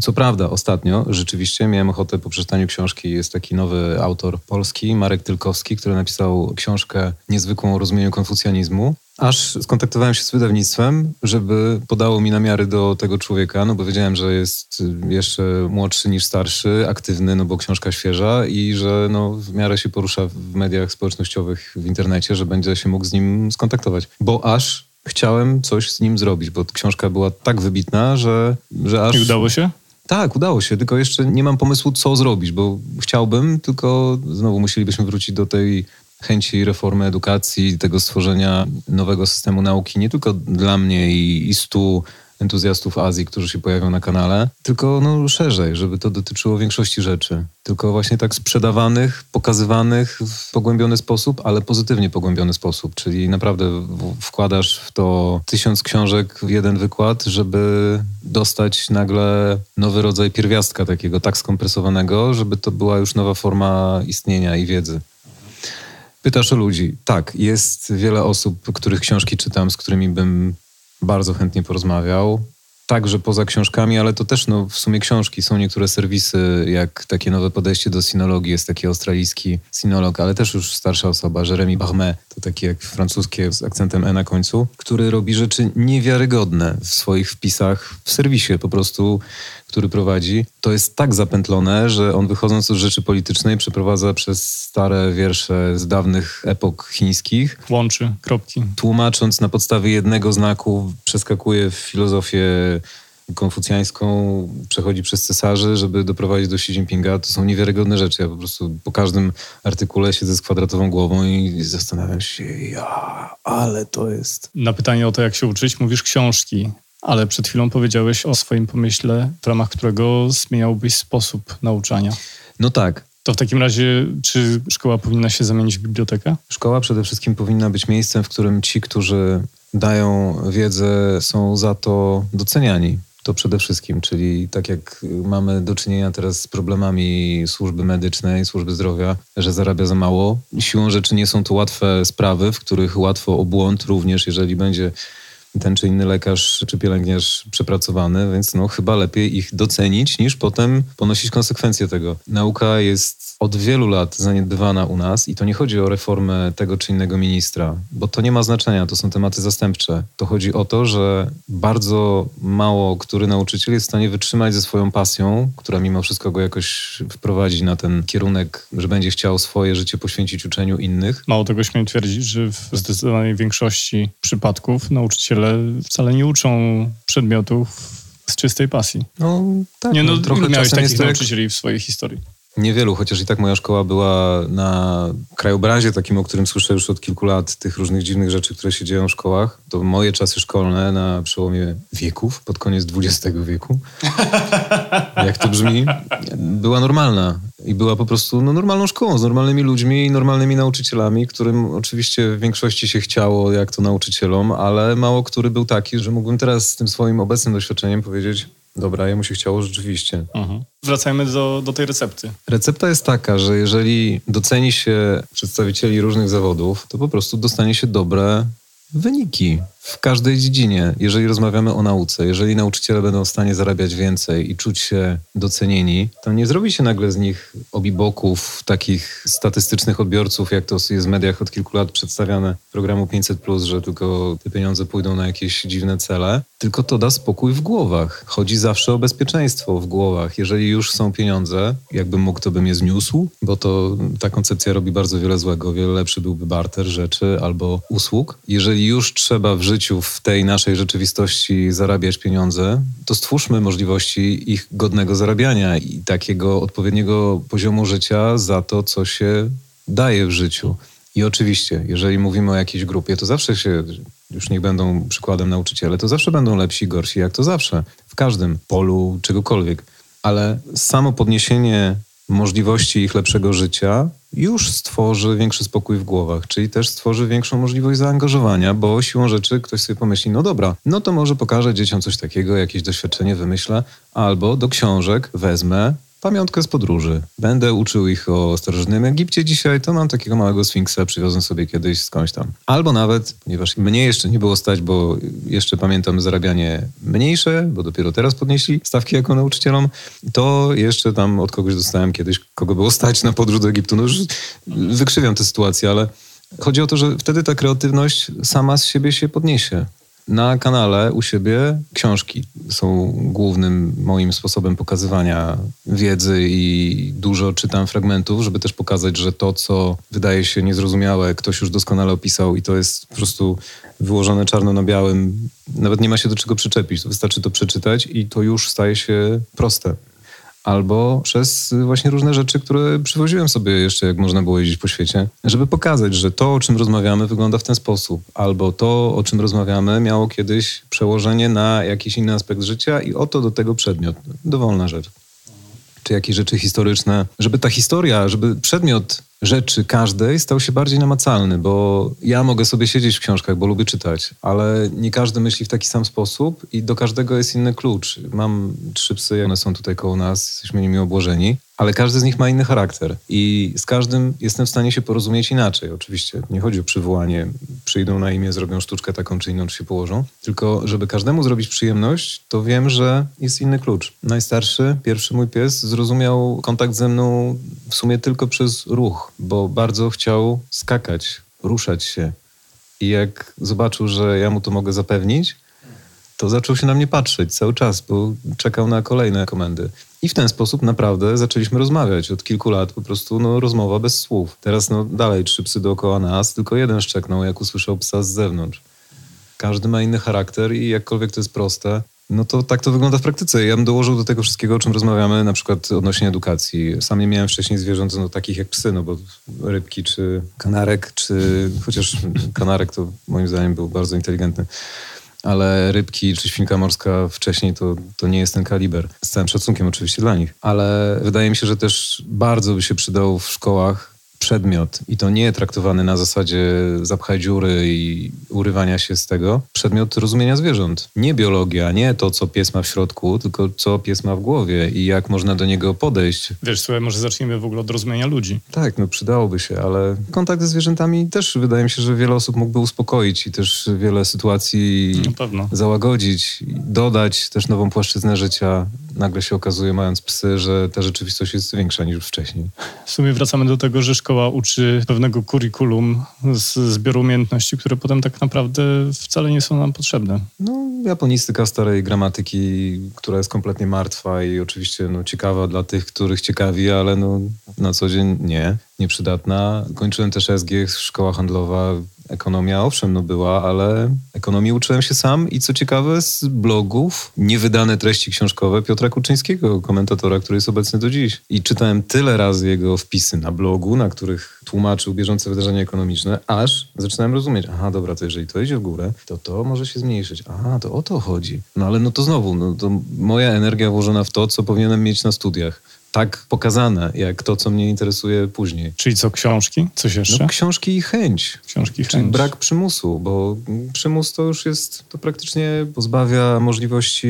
Co prawda, ostatnio rzeczywiście miałem ochotę po przeczytaniu książki. Jest taki nowy autor polski, Marek Tylkowski, który napisał książkę niezwykłą o rozumieniu konfucjanizmu. Aż skontaktowałem się z wydawnictwem, żeby podało mi namiary do tego człowieka, no bo wiedziałem, że jest jeszcze młodszy niż starszy, aktywny, no bo książka świeża i że no w miarę się porusza w mediach społecznościowych, w internecie, że będzie się mógł z nim skontaktować. Bo aż chciałem coś z nim zrobić, bo książka była tak wybitna, że, że aż... I udało się? Tak, udało się, tylko jeszcze nie mam pomysłu, co zrobić, bo chciałbym, tylko znowu musielibyśmy wrócić do tej chęci reformy edukacji, tego stworzenia nowego systemu nauki, nie tylko dla mnie i, i stu entuzjastów Azji, którzy się pojawią na kanale, tylko no, szerzej, żeby to dotyczyło większości rzeczy. Tylko właśnie tak sprzedawanych, pokazywanych w pogłębiony sposób, ale pozytywnie pogłębiony sposób. Czyli naprawdę wkładasz w to tysiąc książek w jeden wykład, żeby dostać nagle nowy rodzaj pierwiastka takiego tak skompresowanego, żeby to była już nowa forma istnienia i wiedzy. Pytasz o ludzi. Tak, jest wiele osób, których książki czytam, z którymi bym bardzo chętnie porozmawiał. Także poza książkami, ale to też no, w sumie książki. Są niektóre serwisy, jak takie nowe podejście do sinologii. Jest taki australijski sinolog, ale też już starsza osoba, Jeremy Barmet, to taki jak francuskie z akcentem E na końcu, który robi rzeczy niewiarygodne w swoich wpisach w serwisie po prostu, który prowadzi. To jest tak zapętlone, że on wychodząc od rzeczy politycznej przeprowadza przez stare wiersze z dawnych epok chińskich, Łączy kropki. tłumacząc na podstawie jednego znaku, przeskakuje w filozofię konfucjańską, przechodzi przez cesarzy, żeby doprowadzić do Xi Jinpinga. To są niewiarygodne rzeczy. Ja po prostu po każdym artykule siedzę z kwadratową głową i zastanawiam się, ja, ale to jest... Na pytanie o to, jak się uczyć, mówisz książki. Ale przed chwilą powiedziałeś o swoim pomyśle, w ramach którego zmieniałbyś sposób nauczania. No tak, To w takim razie, czy szkoła powinna się zamienić w bibliotekę? Szkoła przede wszystkim powinna być miejscem, w którym ci, którzy dają wiedzę, są za to doceniani. To przede wszystkim, czyli tak jak mamy do czynienia teraz z problemami służby medycznej, służby zdrowia, że zarabia za mało. Siłą rzeczy nie są to łatwe sprawy, w których łatwo o błąd również, jeżeli będzie ten czy inny lekarz czy pielęgniarz przepracowany, więc no chyba lepiej ich docenić niż potem ponosić konsekwencje tego. Nauka jest od wielu lat zaniedbywana u nas i to nie chodzi o reformę tego czy innego ministra, bo to nie ma znaczenia, to są tematy zastępcze. To chodzi o to, że bardzo mało który nauczyciel jest w stanie wytrzymać ze swoją pasją, która mimo wszystko go jakoś wprowadzi na ten kierunek, że będzie chciał swoje życie poświęcić uczeniu innych. Mało tego śmiem twierdzić, że w zdecydowanej większości przypadków nauczyciele wcale nie uczą przedmiotów z czystej pasji. No tak, Nie, no, no, trochę miałeś takich nauczycieli w swojej historii? Niewielu, chociaż i tak moja szkoła była na krajobrazie takim, o którym słyszę już od kilku lat, tych różnych dziwnych rzeczy, które się dzieją w szkołach. To moje czasy szkolne na przełomie wieków, pod koniec XX wieku, jak to brzmi, była normalna. I była po prostu no, normalną szkołą, z normalnymi ludźmi i normalnymi nauczycielami, którym oczywiście w większości się chciało, jak to nauczycielom, ale mało który był taki, że mógłbym teraz z tym swoim obecnym doświadczeniem powiedzieć, dobra, jemu się chciało rzeczywiście. Wracajmy do, do tej recepty. Recepta jest taka, że jeżeli doceni się przedstawicieli różnych zawodów, to po prostu dostanie się dobre wyniki. W każdej dziedzinie. Jeżeli rozmawiamy o nauce, jeżeli nauczyciele będą w stanie zarabiać więcej i czuć się docenieni, to nie zrobi się nagle z nich obiboków, takich statystycznych odbiorców, jak to jest w mediach od kilku lat przedstawiane programu 500+, że tylko te pieniądze pójdą na jakieś dziwne cele, tylko to da spokój w głowach. Chodzi zawsze o bezpieczeństwo w głowach. Jeżeli już są pieniądze, jakbym mógł, to bym je zniósł, bo to ta koncepcja robi bardzo wiele złego. Wiele lepszy byłby barter rzeczy albo usług. Jeżeli już trzeba w życiu, w tej naszej rzeczywistości zarabiać pieniądze, to stwórzmy możliwości ich godnego zarabiania i takiego odpowiedniego poziomu życia za to, co się daje w życiu. I oczywiście, jeżeli mówimy o jakiejś grupie, to zawsze się, już niech będą przykładem nauczyciele, to zawsze będą lepsi, gorsi, jak to zawsze, w każdym polu czegokolwiek. Ale samo podniesienie możliwości ich lepszego życia już stworzy większy spokój w głowach, czyli też stworzy większą możliwość zaangażowania, bo siłą rzeczy ktoś sobie pomyśli, no dobra, no to może pokażę dzieciom coś takiego, jakieś doświadczenie wymyślę, albo do książek wezmę pamiątkę z podróży. Będę uczył ich o starożytnym Egipcie dzisiaj, to mam takiego małego sfinksa, przywiozłem sobie kiedyś skądś tam. Albo nawet, ponieważ mnie jeszcze nie było stać, bo jeszcze pamiętam zarabianie mniejsze, bo dopiero teraz podnieśli stawki jako nauczycielom, to jeszcze tam od kogoś dostałem kiedyś, kogo było stać na podróż do Egiptu. No już wykrzywiam tę sytuację, ale chodzi o to, że wtedy ta kreatywność sama z siebie się podniesie. Na kanale u siebie książki są głównym moim sposobem pokazywania wiedzy i dużo czytam fragmentów, żeby też pokazać, że to, co wydaje się niezrozumiałe, ktoś już doskonale opisał i to jest po prostu wyłożone czarno na białym. Nawet nie ma się do czego przyczepić. Wystarczy to przeczytać i to już staje się proste albo przez właśnie różne rzeczy, które przywoziłem sobie jeszcze, jak można było jeździć po świecie, żeby pokazać, że to, o czym rozmawiamy, wygląda w ten sposób, albo to, o czym rozmawiamy, miało kiedyś przełożenie na jakiś inny aspekt życia i oto do tego przedmiot. Dowolna rzecz. Czy jakieś rzeczy historyczne, żeby ta historia, żeby przedmiot rzeczy każdej stał się bardziej namacalny, bo ja mogę sobie siedzieć w książkach, bo lubię czytać, ale nie każdy myśli w taki sam sposób i do każdego jest inny klucz. Mam trzy psy, one są tutaj koło nas, jesteśmy nimi obłożeni ale każdy z nich ma inny charakter i z każdym jestem w stanie się porozumieć inaczej. Oczywiście nie chodzi o przywołanie, przyjdą na imię, zrobią sztuczkę taką czy inną, czy się położą, tylko żeby każdemu zrobić przyjemność, to wiem, że jest inny klucz. Najstarszy, pierwszy mój pies, zrozumiał kontakt ze mną w sumie tylko przez ruch, bo bardzo chciał skakać, ruszać się. I jak zobaczył, że ja mu to mogę zapewnić, to zaczął się na mnie patrzeć cały czas, bo czekał na kolejne komendy. I w ten sposób naprawdę zaczęliśmy rozmawiać. Od kilku lat po prostu no, rozmowa bez słów. Teraz no, dalej trzy psy dookoła nas, tylko jeden szczeknął, jak usłyszał psa z zewnątrz. Każdy ma inny charakter i jakkolwiek to jest proste, no to tak to wygląda w praktyce. Ja bym dołożył do tego wszystkiego, o czym rozmawiamy, na przykład odnośnie edukacji. Sam nie miałem wcześniej zwierząt no, takich jak psy, no bo rybki czy kanarek, czy chociaż kanarek to moim zdaniem był bardzo inteligentny ale rybki czy świnka morska wcześniej to, to nie jest ten kaliber. Z całym szacunkiem oczywiście dla nich. Ale wydaje mi się, że też bardzo by się przydał w szkołach przedmiot i to nie traktowany na zasadzie zapchaj dziury i urywania się z tego, przedmiot rozumienia zwierząt. Nie biologia, nie to, co pies ma w środku, tylko co pies ma w głowie i jak można do niego podejść. Wiesz, słuchaj, może zacznijmy w ogóle od rozumienia ludzi. Tak, no przydałoby się, ale kontakt ze zwierzętami też wydaje mi się, że wiele osób mógłby uspokoić i też wiele sytuacji załagodzić, dodać też nową płaszczyznę życia. Nagle się okazuje, mając psy, że ta rzeczywistość jest większa niż wcześniej. W sumie wracamy do tego, że szkoła szkoła uczy pewnego kurikulum z zbioru umiejętności, które potem tak naprawdę wcale nie są nam potrzebne. No, japonistyka starej gramatyki, która jest kompletnie martwa i oczywiście no, ciekawa dla tych, których ciekawi, ale no, na co dzień nie, nieprzydatna. Kończyłem też SG, szkoła handlowa, Ekonomia owszem, no była, ale ekonomii uczyłem się sam i co ciekawe z blogów, niewydane treści książkowe Piotra Kuczyńskiego, komentatora, który jest obecny do dziś. I czytałem tyle razy jego wpisy na blogu, na których tłumaczył bieżące wydarzenia ekonomiczne, aż zaczynałem rozumieć, aha, dobra, to jeżeli to idzie w górę, to to może się zmniejszyć. Aha, to o to chodzi. No ale no to znowu, no to moja energia włożona w to, co powinienem mieć na studiach tak pokazane, jak to, co mnie interesuje później. Czyli co, książki? Coś jeszcze? No, książki i chęć. Książki i chęć. brak przymusu, bo przymus to już jest, to praktycznie pozbawia możliwości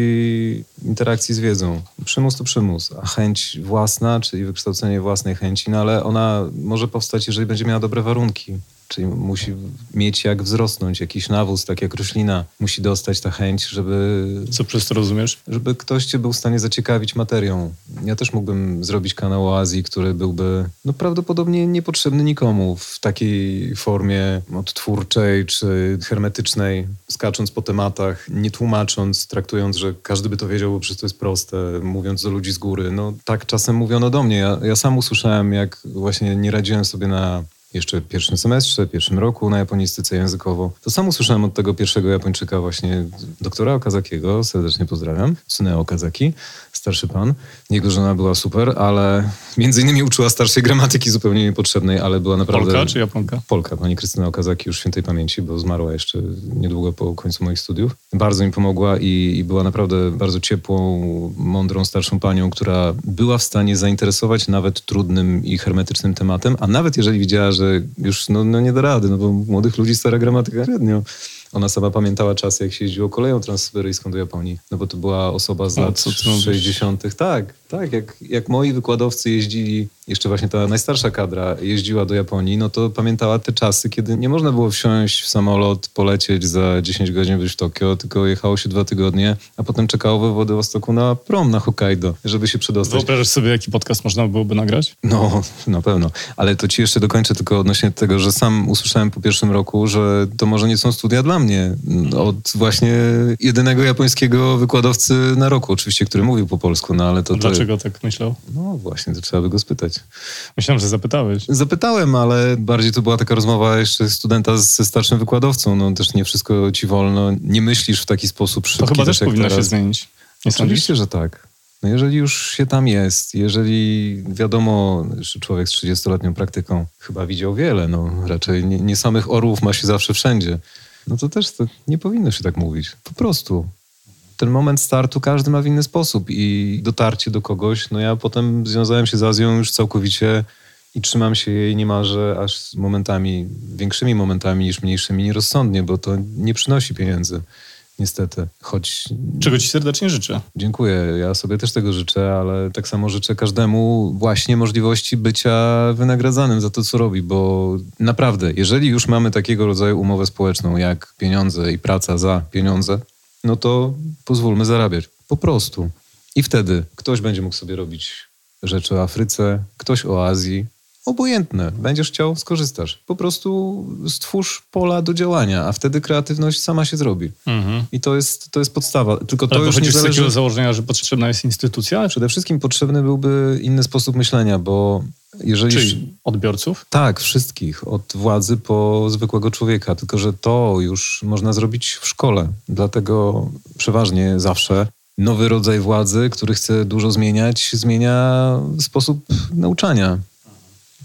interakcji z wiedzą. Przymus to przymus, a chęć własna, czyli wykształcenie własnej chęci, no ale ona może powstać, jeżeli będzie miała dobre warunki Czyli musi mieć jak wzrosnąć, jakiś nawóz, tak jak roślina. Musi dostać ta chęć, żeby... Co przez to rozumiesz? Żeby ktoś cię był w stanie zaciekawić materią. Ja też mógłbym zrobić kanał o Azji, który byłby no, prawdopodobnie niepotrzebny nikomu w takiej formie odtwórczej czy hermetycznej, skacząc po tematach, nie tłumacząc, traktując, że każdy by to wiedział, bo przecież to jest proste, mówiąc do ludzi z góry. No tak czasem mówiono do mnie. Ja, ja sam usłyszałem, jak właśnie nie radziłem sobie na jeszcze pierwszym semestrze, pierwszym roku na japonistyce językowo. To sam usłyszałem od tego pierwszego Japończyka właśnie, doktora Okazakiego, serdecznie pozdrawiam, Tsuneo Okazaki, starszy pan. Jego żona była super, ale między innymi uczyła starszej gramatyki zupełnie niepotrzebnej, ale była naprawdę... Polka czy Japonka? Polka, pani Krystyna Okazaki już świętej pamięci, bo zmarła jeszcze niedługo po końcu moich studiów. Bardzo mi pomogła i, i była naprawdę bardzo ciepłą, mądrą, starszą panią, która była w stanie zainteresować nawet trudnym i hermetycznym tematem, a nawet jeżeli widziała, że już no, no nie da rady, no bo młodych ludzi stara gramatyka średnio. Ona sama pamiętała czasy, jak się jeździło koleją transsyberyjską do Japonii, no bo to była osoba z lat co ty mówisz? 60. Tak, tak. Jak, jak moi wykładowcy jeździli, jeszcze właśnie ta najstarsza kadra jeździła do Japonii, no to pamiętała te czasy, kiedy nie można było wsiąść w samolot, polecieć za 10 godzin być w Tokio, tylko jechało się dwa tygodnie, a potem czekało we Władywostoku na prom na Hokkaido, żeby się przedostać. Wyobrażasz sobie, jaki podcast można byłoby nagrać? No, na pewno. Ale to ci jeszcze dokończę tylko odnośnie tego, że sam usłyszałem po pierwszym roku, że to może nie są studia dla mnie. Od właśnie jedynego japońskiego wykładowcy na roku, oczywiście, który mówił po polsku, no ale to... to Dlaczego tak myślał? no właśnie, to trzeba by go spytać. Myślałem, że zapytałeś. Zapytałem, ale bardziej to była taka rozmowa jeszcze studenta ze starszym wykładowcą. No też nie wszystko ci wolno. Nie myślisz w taki sposób szybki. To chyba też powinno się teraz. zmienić. Nie sądzisz? Oczywiście, że tak. No jeżeli już się tam jest, jeżeli wiadomo, że człowiek z 30-letnią praktyką chyba widział wiele, no raczej nie, nie samych orłów ma się zawsze wszędzie, no to też to nie powinno się tak mówić. Po prostu. Ten moment startu każdy ma w inny sposób i dotarcie do kogoś, no ja potem związałem się z Azją już całkowicie i trzymam się jej niemalże aż momentami, większymi momentami niż mniejszymi, nierozsądnie, bo to nie przynosi pieniędzy. Niestety, choć Czego ci serdecznie życzę. Dziękuję. Ja sobie też tego życzę, ale tak samo życzę każdemu właśnie możliwości bycia wynagradzanym za to, co robi, bo naprawdę, jeżeli już mamy takiego rodzaju umowę społeczną jak pieniądze i praca za pieniądze, no to pozwólmy zarabiać. Po prostu. I wtedy ktoś będzie mógł sobie robić rzeczy o Afryce, ktoś o Azji. Obojętne. Będziesz chciał, skorzystasz. Po prostu stwórz pola do działania, a wtedy kreatywność sama się zrobi. Mhm. I to jest, to jest podstawa. Tylko to Ale już nie wychodzisz z zależy... takiego założenia, że potrzebna jest instytucja? Przede wszystkim potrzebny byłby inny sposób myślenia, bo jeżeli... czyli odbiorców? Tak, wszystkich, od władzy po zwykłego człowieka, tylko że to już można zrobić w szkole. Dlatego przeważnie zawsze nowy rodzaj władzy, który chce dużo zmieniać, zmienia sposób nauczania.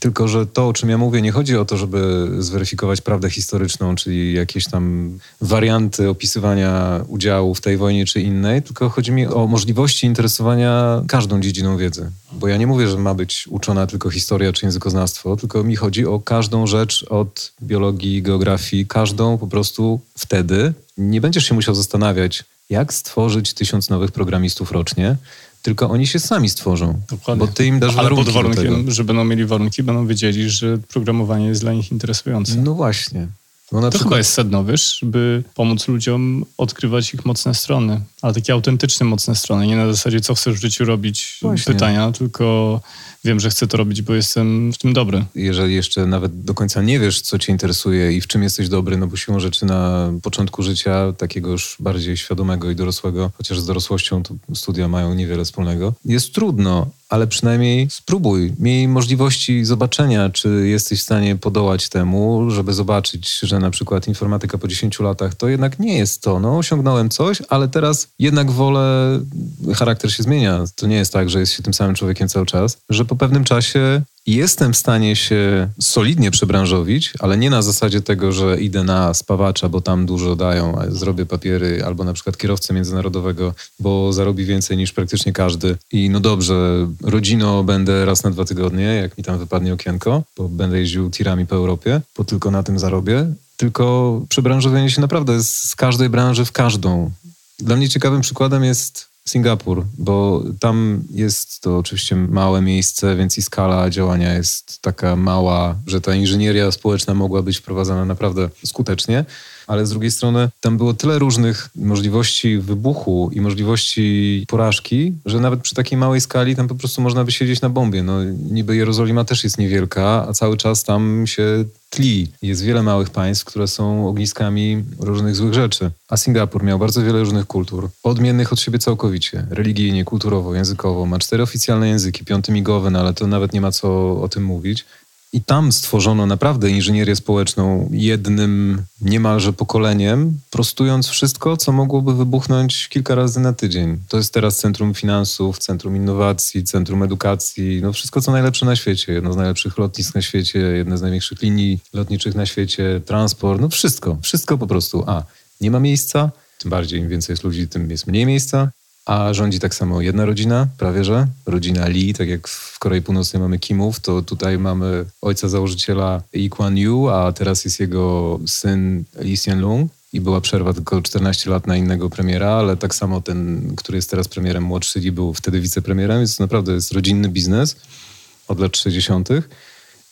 Tylko, że to, o czym ja mówię, nie chodzi o to, żeby zweryfikować prawdę historyczną, czyli jakieś tam warianty opisywania udziału w tej wojnie czy innej, tylko chodzi mi o możliwości interesowania każdą dziedziną wiedzy. Bo ja nie mówię, że ma być uczona tylko historia czy językoznawstwo, tylko mi chodzi o każdą rzecz od biologii, geografii, każdą po prostu wtedy. Nie będziesz się musiał zastanawiać, jak stworzyć tysiąc nowych programistów rocznie, tylko oni się sami stworzą. Dokładnie. Bo ty im dasz Ale warunki pod warunkiem, że będą mieli warunki, będą wiedzieli, że programowanie jest dla nich interesujące. No właśnie. No na To przykład chyba jest sedno, wiesz, żeby pomóc ludziom odkrywać ich mocne strony, ale takie autentyczne mocne strony, nie na zasadzie co chcesz w życiu robić Właśnie. pytania, tylko wiem, że chcę to robić, bo jestem w tym dobry. jeżeli jeszcze nawet do końca nie wiesz, co cię interesuje i w czym jesteś dobry, no bo siłą rzeczy na początku życia, takiego już bardziej świadomego i dorosłego, chociaż z dorosłością to studia mają niewiele wspólnego, jest trudno, ale przynajmniej spróbuj. Miej możliwości zobaczenia, czy jesteś w stanie podołać temu, żeby zobaczyć, że na przykład informatyka po 10 latach to jednak nie jest to. No, osiągnąłem coś, ale teraz jednak wolę, charakter się zmienia. To nie jest tak, że jest się tym samym człowiekiem cały czas, że po pewnym czasie jestem w stanie się solidnie przebranżowić, ale nie na zasadzie tego, że idę na spawacza, bo tam dużo dają, zrobię papiery, albo na przykład kierowcę międzynarodowego, bo zarobi więcej niż praktycznie każdy. I no dobrze, rodzino będę raz na dwa tygodnie, jak mi tam wypadnie okienko, bo będę jeździł tirami po Europie, bo tylko na tym zarobię. Tylko przebranżowienie się naprawdę z z każdej branży w każdą. Dla mnie ciekawym przykładem jest Singapur, bo tam jest to oczywiście małe miejsce, więc i skala działania jest taka mała, że ta inżynieria społeczna mogła być wprowadzana naprawdę skutecznie ale z drugiej strony tam było tyle różnych możliwości wybuchu i możliwości porażki, że nawet przy takiej małej skali tam po prostu można by siedzieć na bombie. No niby Jerozolima też jest niewielka, a cały czas tam się tli. Jest wiele małych państw, które są ogniskami różnych złych rzeczy. A Singapur miał bardzo wiele różnych kultur, odmiennych od siebie całkowicie, religijnie, kulturowo, językowo. Ma cztery oficjalne języki, piąty migowy, no ale to nawet nie ma co o tym mówić. I tam stworzono naprawdę inżynierię społeczną jednym niemalże pokoleniem, prostując wszystko, co mogłoby wybuchnąć kilka razy na tydzień. To jest teraz centrum finansów, centrum innowacji, centrum edukacji, no wszystko co najlepsze na świecie. Jedno z najlepszych lotnisk na świecie, jedne z największych linii lotniczych na świecie, transport, no wszystko, wszystko po prostu. A, nie ma miejsca, tym bardziej im więcej jest ludzi, tym jest mniej miejsca a rządzi tak samo jedna rodzina, prawie że, rodzina Lee, tak jak w Korei Północnej mamy Kimów, to tutaj mamy ojca założyciela Lee Kuan Yew, a teraz jest jego syn Lee Hsien Loong i była przerwa tylko 14 lat na innego premiera, ale tak samo ten, który jest teraz premierem młodszy Lee był wtedy wicepremierem, więc naprawdę jest rodzinny biznes od lat 60.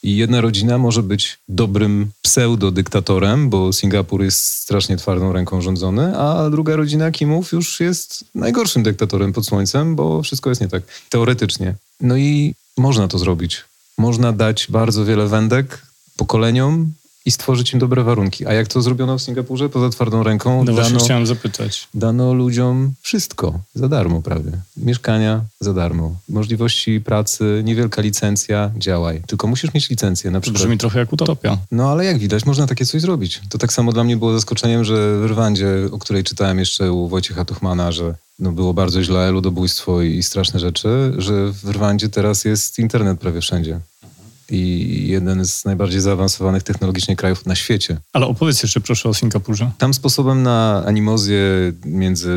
I jedna rodzina może być dobrym pseudo-dyktatorem, bo Singapur jest strasznie twardą ręką rządzony, a druga rodzina Kimów już jest najgorszym dyktatorem pod słońcem, bo wszystko jest nie tak. Teoretycznie. No i można to zrobić. Można dać bardzo wiele wędek pokoleniom i stworzyć im dobre warunki. A jak to zrobiono w Singapurze poza twardą ręką? No właśnie chciałem zapytać. Dano ludziom wszystko za darmo prawie. Mieszkania za darmo. Możliwości pracy, niewielka licencja, działaj. Tylko musisz mieć licencję na przykład. Brzmi trochę jak utopia. No ale jak widać, można takie coś zrobić. To tak samo dla mnie było zaskoczeniem, że w Rwandzie, o której czytałem jeszcze u Wojciecha Tuchmana, że no było bardzo źle, ludobójstwo i straszne rzeczy, że w Rwandzie teraz jest internet prawie wszędzie i jeden z najbardziej zaawansowanych technologicznie krajów na świecie. Ale opowiedz jeszcze proszę o Singapurze. Tam sposobem na animozję między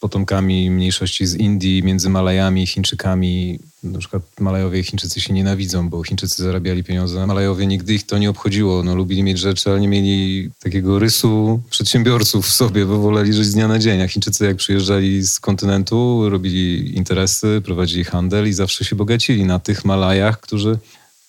potomkami mniejszości z Indii, między Malajami, Chińczykami, na przykład Malajowie i Chińczycy się nienawidzą, bo Chińczycy zarabiali pieniądze. Malajowie nigdy ich to nie obchodziło. No, lubili mieć rzeczy, ale nie mieli takiego rysu przedsiębiorców w sobie, bo woleli żyć z dnia na dzień. A Chińczycy jak przyjeżdżali z kontynentu, robili interesy, prowadzili handel i zawsze się bogacili na tych Malajach, którzy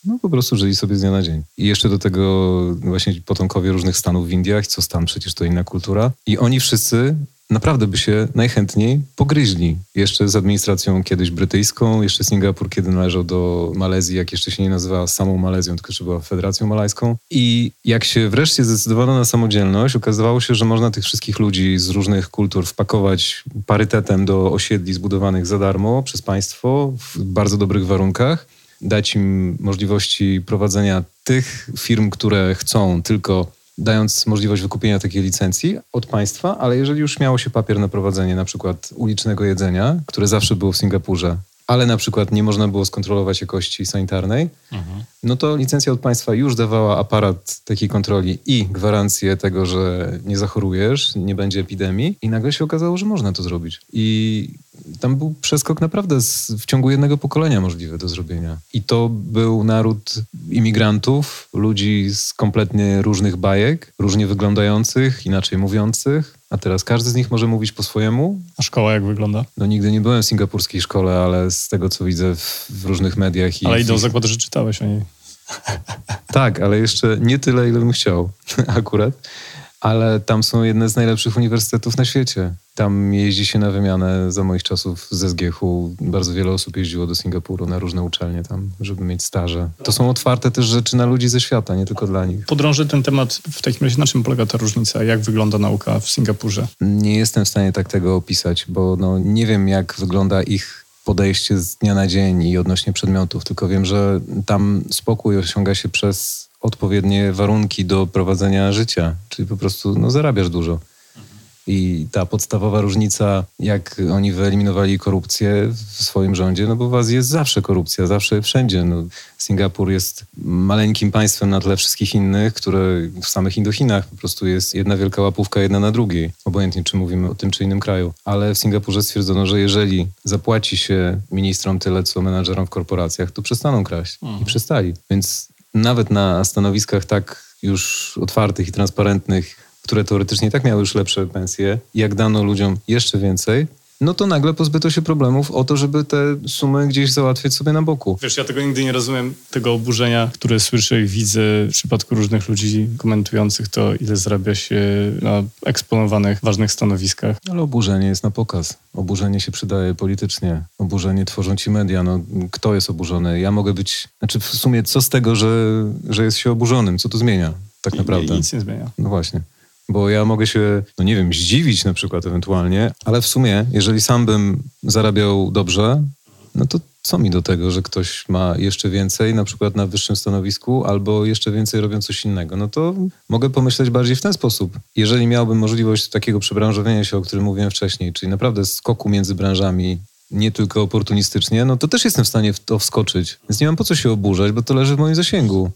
no po prostu żyli sobie z dnia na dzień. I jeszcze do tego właśnie potomkowie różnych stanów w Indiach, co stan przecież to inna kultura. I oni wszyscy naprawdę by się najchętniej pogryźli. Jeszcze z administracją kiedyś brytyjską, jeszcze Singapur, kiedy należał do Malezji, jak jeszcze się nie nazywała samą Malezją, tylko że była Federacją Malajską. I jak się wreszcie zdecydowano na samodzielność, okazywało się, że można tych wszystkich ludzi z różnych kultur wpakować parytetem do osiedli zbudowanych za darmo przez państwo w bardzo dobrych warunkach dać im możliwości prowadzenia tych firm, które chcą, tylko dając możliwość wykupienia takiej licencji od państwa, ale jeżeli już miało się papier na prowadzenie na przykład ulicznego jedzenia, które zawsze było w Singapurze, ale na przykład nie można było skontrolować jakości sanitarnej, mhm. no to licencja od państwa już dawała aparat takiej kontroli i gwarancję tego, że nie zachorujesz, nie będzie epidemii i nagle się okazało, że można to zrobić. I tam był przeskok naprawdę z, w ciągu jednego pokolenia możliwy do zrobienia. I to był naród imigrantów, ludzi z kompletnie różnych bajek, różnie wyglądających, inaczej mówiących, a teraz każdy z nich może mówić po swojemu. A szkoła jak wygląda? No nigdy nie byłem w singapurskiej szkole, ale z tego co widzę w, w różnych mediach. I ale idę o zakład, że czytałeś o niej. tak, ale jeszcze nie tyle, ile bym chciał akurat ale tam są jedne z najlepszych uniwersytetów na świecie. Tam jeździ się na wymianę za moich czasów ze SGH-u. Bardzo wiele osób jeździło do Singapuru na różne uczelnie tam, żeby mieć staże. To są otwarte też rzeczy na ludzi ze świata, nie tylko dla nich. Podrążę ten temat w takim razie, na czym polega ta różnica? Jak wygląda nauka w Singapurze? Nie jestem w stanie tak tego opisać, bo no, nie wiem, jak wygląda ich podejście z dnia na dzień i odnośnie przedmiotów, tylko wiem, że tam spokój osiąga się przez odpowiednie warunki do prowadzenia życia, czyli po prostu no, zarabiasz dużo. I ta podstawowa różnica, jak oni wyeliminowali korupcję w swoim rządzie, no bo w Azji jest zawsze korupcja, zawsze wszędzie. No, Singapur jest maleńkim państwem na tle wszystkich innych, które w samych Indochinach po prostu jest jedna wielka łapówka jedna na drugiej, obojętnie czy mówimy o tym czy innym kraju. Ale w Singapurze stwierdzono, że jeżeli zapłaci się ministrom tyle, co menadżerom w korporacjach, to przestaną kraść. Mhm. I przestali. Więc nawet na stanowiskach tak już otwartych i transparentnych, które teoretycznie tak miały już lepsze pensje, jak dano ludziom jeszcze więcej, no to nagle pozbyto się problemów o to, żeby te sumy gdzieś załatwiać sobie na boku. Wiesz, ja tego nigdy nie rozumiem, tego oburzenia, które słyszę i widzę w przypadku różnych ludzi komentujących to, ile zarabia się na eksponowanych, ważnych stanowiskach. Ale oburzenie jest na pokaz. Oburzenie się przydaje politycznie. Oburzenie tworzą ci media. No, kto jest oburzony? Ja mogę być... Znaczy w sumie co z tego, że, że jest się oburzonym? Co to zmienia tak naprawdę? I, nic nie zmienia. No właśnie. Bo ja mogę się, no nie wiem, zdziwić na przykład ewentualnie, ale w sumie, jeżeli sam bym zarabiał dobrze, no to co mi do tego, że ktoś ma jeszcze więcej, na przykład na wyższym stanowisku, albo jeszcze więcej robiąc coś innego? No to mogę pomyśleć bardziej w ten sposób. Jeżeli miałbym możliwość takiego przebranżowienia się, o którym mówiłem wcześniej, czyli naprawdę skoku między branżami, nie tylko oportunistycznie, no to też jestem w stanie w to wskoczyć. Więc nie mam po co się oburzać, bo to leży w moim zasięgu.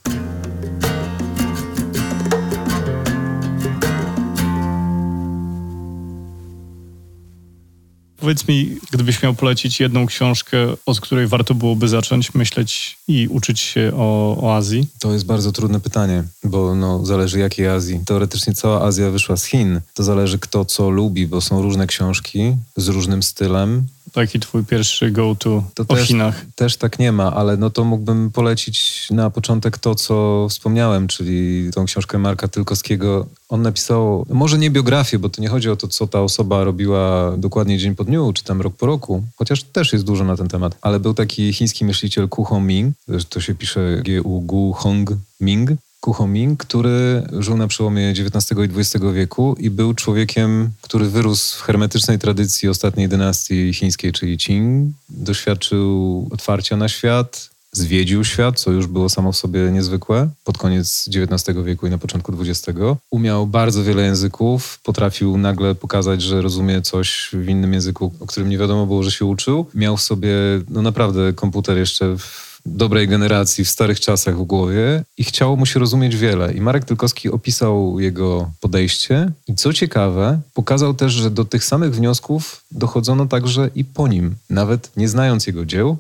Powiedz mi, gdybyś miał polecić jedną książkę, od której warto byłoby zacząć myśleć i uczyć się o, o Azji? To jest bardzo trudne pytanie, bo no, zależy jakiej Azji. Teoretycznie cała Azja wyszła z Chin. To zależy kto co lubi, bo są różne książki z różnym stylem. Taki twój pierwszy go-to To o też, Chinach. też tak nie ma, ale no to mógłbym polecić na początek to, co wspomniałem, czyli tą książkę Marka Tylkowskiego. On napisał, może nie biografię, bo to nie chodzi o to, co ta osoba robiła dokładnie dzień po dniu, czy tam rok po roku, chociaż też jest dużo na ten temat, ale był taki chiński myśliciel Ku Hongming, to się pisze G-U-Gu Hong Ming, Ku Hongming, który żył na przełomie XIX i XX wieku i był człowiekiem, który wyrósł w hermetycznej tradycji ostatniej dynastii chińskiej, czyli Qing. Doświadczył otwarcia na świat, zwiedził świat, co już było samo w sobie niezwykłe, pod koniec XIX wieku i na początku XX. Umiał bardzo wiele języków, potrafił nagle pokazać, że rozumie coś w innym języku, o którym nie wiadomo było, że się uczył. Miał w sobie, no naprawdę, komputer jeszcze w dobrej generacji, w starych czasach w głowie i chciało mu się rozumieć wiele. I Marek Tylkowski opisał jego podejście i co ciekawe, pokazał też, że do tych samych wniosków dochodzono także i po nim, nawet nie znając jego dzieł,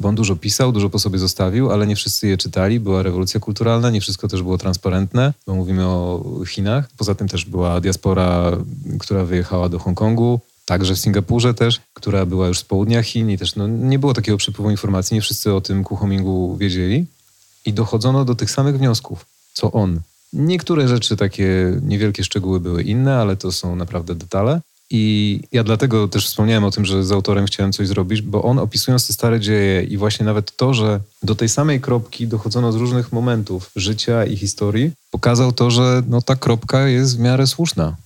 bo on dużo pisał, dużo po sobie zostawił, ale nie wszyscy je czytali. Była rewolucja kulturalna, nie wszystko też było transparentne, bo mówimy o Chinach. Poza tym też była diaspora, która wyjechała do Hongkongu, także w Singapurze też, która była już z południa Chin i też no, nie było takiego przepływu informacji, nie wszyscy o tym Kuchomingu wiedzieli. I dochodzono do tych samych wniosków, co on. Niektóre rzeczy, takie niewielkie szczegóły były inne, ale to są naprawdę detale. I ja dlatego też wspomniałem o tym, że z autorem chciałem coś zrobić, bo on opisując te stare dzieje i właśnie nawet to, że do tej samej kropki dochodzono z różnych momentów życia i historii, pokazał to, że no, ta kropka jest w miarę słuszna.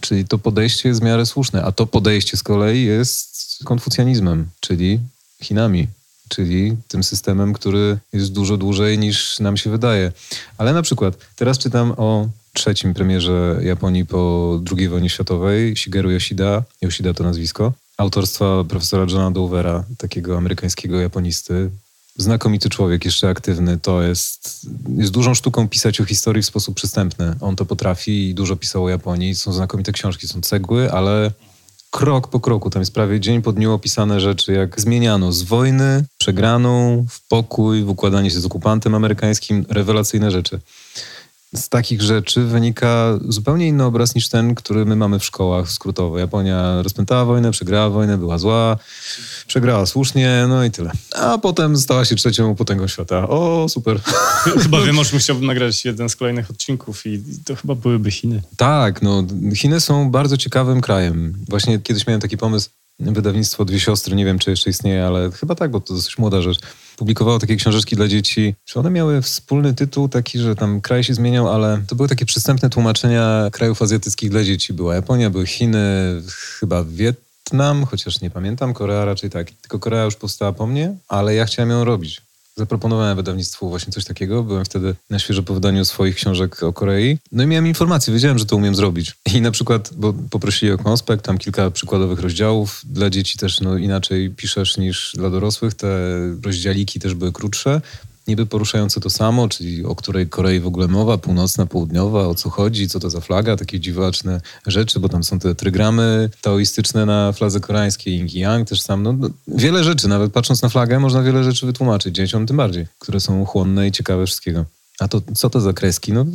Czyli to podejście jest w miarę słuszne, a to podejście z kolei jest konfucjanizmem, czyli Chinami, czyli tym systemem, który jest dużo dłużej niż nam się wydaje. Ale na przykład teraz czytam o trzecim premierze Japonii po II wojnie światowej, Shigeru Yoshida, Yoshida to nazwisko, autorstwa profesora Johna Dovera, takiego amerykańskiego japonisty. Znakomity człowiek, jeszcze aktywny. To jest, jest dużą sztuką pisać o historii w sposób przystępny. On to potrafi i dużo pisał o Japonii. Są znakomite książki, są cegły, ale krok po kroku, tam jest prawie dzień po dniu opisane rzeczy, jak zmieniano z wojny, przegraną, w pokój, w układanie się z okupantem amerykańskim, rewelacyjne rzeczy z takich rzeczy wynika zupełnie inny obraz niż ten, który my mamy w szkołach skrótowo. Japonia rozpętała wojnę, przegrała wojnę, była zła, przegrała słusznie, no i tyle. A potem stała się trzecią potęgą świata. O, super. Chyba wiem, może chciałbym nagrać jeden z kolejnych odcinków i to chyba byłyby Chiny. Tak, no Chiny są bardzo ciekawym krajem. Właśnie kiedyś miałem taki pomysł, wydawnictwo Dwie Siostry, nie wiem czy jeszcze istnieje, ale chyba tak, bo to dosyć młoda rzecz publikowało takie książeczki dla dzieci. Czy one miały wspólny tytuł taki, że tam kraj się zmieniał, ale to były takie przystępne tłumaczenia krajów azjatyckich dla dzieci. Była Japonia, były Chiny, chyba Wietnam, chociaż nie pamiętam, Korea raczej tak. Tylko Korea już powstała po mnie, ale ja chciałem ją robić. Zaproponowałem wydawnictwu właśnie coś takiego. Byłem wtedy na świeżo po wydaniu swoich książek o Korei. No i miałem informacje, wiedziałem, że to umiem zrobić. I na przykład, bo poprosili o konspekt, tam kilka przykładowych rozdziałów. Dla dzieci też no, inaczej piszesz niż dla dorosłych. Te rozdziałiki też były krótsze niby poruszające to samo, czyli o której Korei w ogóle mowa, północna, południowa, o co chodzi, co to za flaga, takie dziwaczne rzeczy, bo tam są te trygramy taoistyczne na fladze koreańskiej, yin yang też sam, no, no, wiele rzeczy, nawet patrząc na flagę można wiele rzeczy wytłumaczyć, dzieciom tym bardziej, które są chłonne i ciekawe wszystkiego. A to co to za kreski? No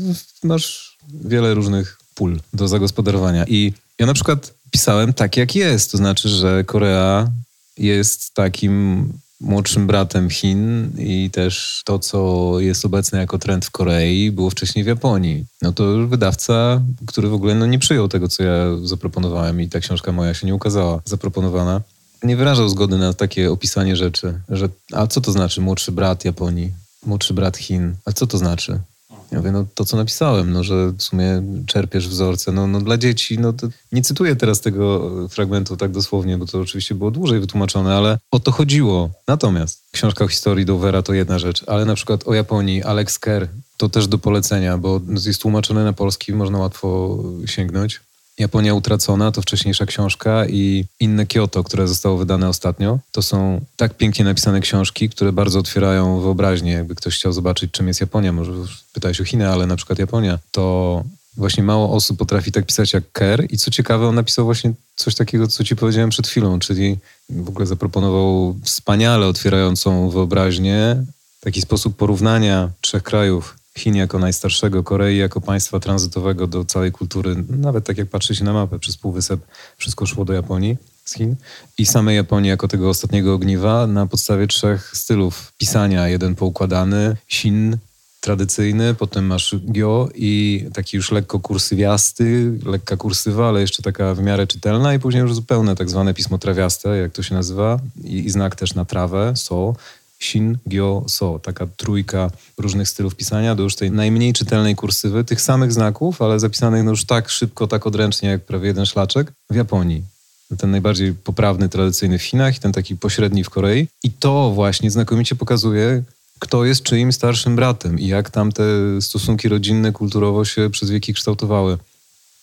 masz wiele różnych pól do zagospodarowania i ja na przykład pisałem tak, jak jest. To znaczy, że Korea jest takim młodszym bratem Chin i też to, co jest obecne jako trend w Korei, było wcześniej w Japonii. No to wydawca, który w ogóle no, nie przyjął tego, co ja zaproponowałem i ta książka moja się nie ukazała zaproponowana, nie wyrażał zgody na takie opisanie rzeczy, że a co to znaczy młodszy brat Japonii, młodszy brat Chin, a co to znaczy? Ja mówię, no to co napisałem, no że w sumie czerpiesz wzorce, no, no dla dzieci, no nie cytuję teraz tego fragmentu tak dosłownie, bo to oczywiście było dłużej wytłumaczone, ale o to chodziło. Natomiast książka o historii Dovera to jedna rzecz, ale na przykład o Japonii, Alex Kerr, to też do polecenia, bo jest tłumaczone na polski, można łatwo sięgnąć. Japonia utracona to wcześniejsza książka i Inne Kyoto, które zostało wydane ostatnio. To są tak pięknie napisane książki, które bardzo otwierają wyobraźnię. Jakby ktoś chciał zobaczyć, czym jest Japonia, może pytałeś o Chiny, ale na przykład Japonia, to właśnie mało osób potrafi tak pisać jak Kerr i co ciekawe, on napisał właśnie coś takiego, co ci powiedziałem przed chwilą, czyli w ogóle zaproponował wspaniale otwierającą wyobraźnię, taki sposób porównania trzech krajów Chin jako najstarszego, Korei jako państwa tranzytowego do całej kultury, nawet tak jak patrzy się na mapę, przez Półwysep wszystko szło do Japonii z Chin i samej Japonii jako tego ostatniego ogniwa na podstawie trzech stylów pisania. Jeden poukładany, Shin tradycyjny, potem masz Gyo i taki już lekko kursywiasty, lekka kursywa, ale jeszcze taka w miarę czytelna i później już zupełne tak zwane pismo trawiaste, jak to się nazywa i, i znak też na trawę, so Shin, Gyo, So. Taka trójka różnych stylów pisania do już tej najmniej czytelnej kursywy, tych samych znaków, ale zapisanych no już tak szybko, tak odręcznie, jak prawie jeden szlaczek w Japonii. Ten najbardziej poprawny, tradycyjny w Chinach i ten taki pośredni w Korei. I to właśnie znakomicie pokazuje, kto jest czyim starszym bratem i jak tam te stosunki rodzinne kulturowo się przez wieki kształtowały.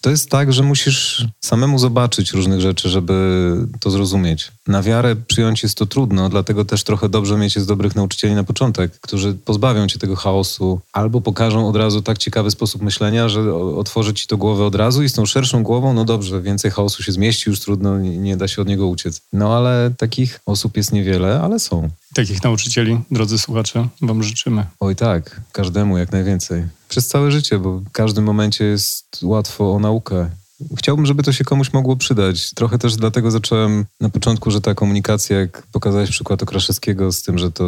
To jest tak, że musisz samemu zobaczyć różnych rzeczy, żeby to zrozumieć. Na wiarę przyjąć jest to trudno, dlatego też trochę dobrze mieć jest dobrych nauczycieli na początek, którzy pozbawią cię tego chaosu albo pokażą od razu tak ciekawy sposób myślenia, że otworzy ci to głowę od razu i z tą szerszą głową, no dobrze, więcej chaosu się zmieści, już trudno, nie da się od niego uciec. No ale takich osób jest niewiele, ale są. Takich nauczycieli, drodzy słuchacze, wam życzymy. Oj tak, każdemu jak najwięcej. Przez całe życie, bo w każdym momencie jest łatwo o naukę. Chciałbym, żeby to się komuś mogło przydać. Trochę też dlatego zacząłem na początku, że ta komunikacja, jak pokazałeś przykład Okraszewskiego z tym, że to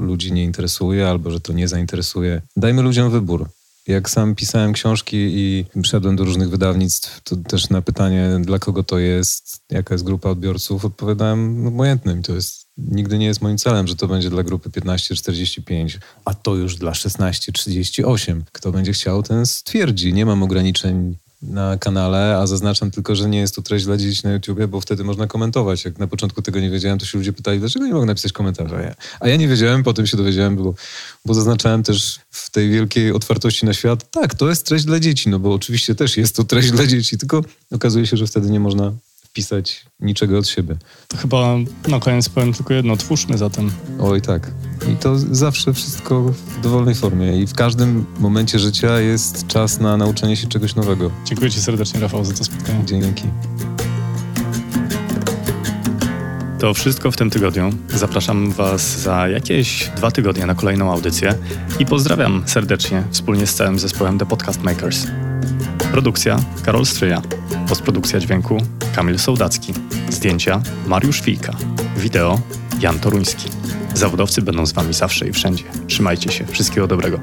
ludzi nie interesuje albo że to nie zainteresuje. Dajmy ludziom wybór. Jak sam pisałem książki i szedłem do różnych wydawnictw, to też na pytanie, dla kogo to jest, jaka jest grupa odbiorców, odpowiadałem obojętnym. To jest nigdy nie jest moim celem, że to będzie dla grupy 15-45, a to już dla 16-38. Kto będzie chciał, ten stwierdzi. Nie mam ograniczeń na kanale, a zaznaczam tylko, że nie jest to treść dla dzieci na YouTubie, bo wtedy można komentować. Jak na początku tego nie wiedziałem, to się ludzie pytali, dlaczego nie mogę napisać komentarza. Ja, a ja nie wiedziałem, potem się dowiedziałem, bo, bo zaznaczałem też w tej wielkiej otwartości na świat, tak, to jest treść dla dzieci, no bo oczywiście też jest to treść dla dzieci, tylko okazuje się, że wtedy nie można wpisać niczego od siebie. To chyba na koniec powiem tylko jedno, twórzmy zatem. Oj tak. I to zawsze wszystko w dowolnej formie i w każdym momencie życia jest czas na nauczenie się czegoś nowego. Dziękuję Ci serdecznie Rafał za to spotkanie. Dzięki. To wszystko w tym tygodniu. Zapraszam Was za jakieś dwa tygodnie na kolejną audycję i pozdrawiam serdecznie wspólnie z całym zespołem The Podcast Makers. Produkcja Karol Stryja. Postprodukcja dźwięku Kamil Sołdacki. Zdjęcia Mariusz Wilka. Wideo Jan Toruński. Zawodowcy będą z Wami zawsze i wszędzie. Trzymajcie się. Wszystkiego dobrego.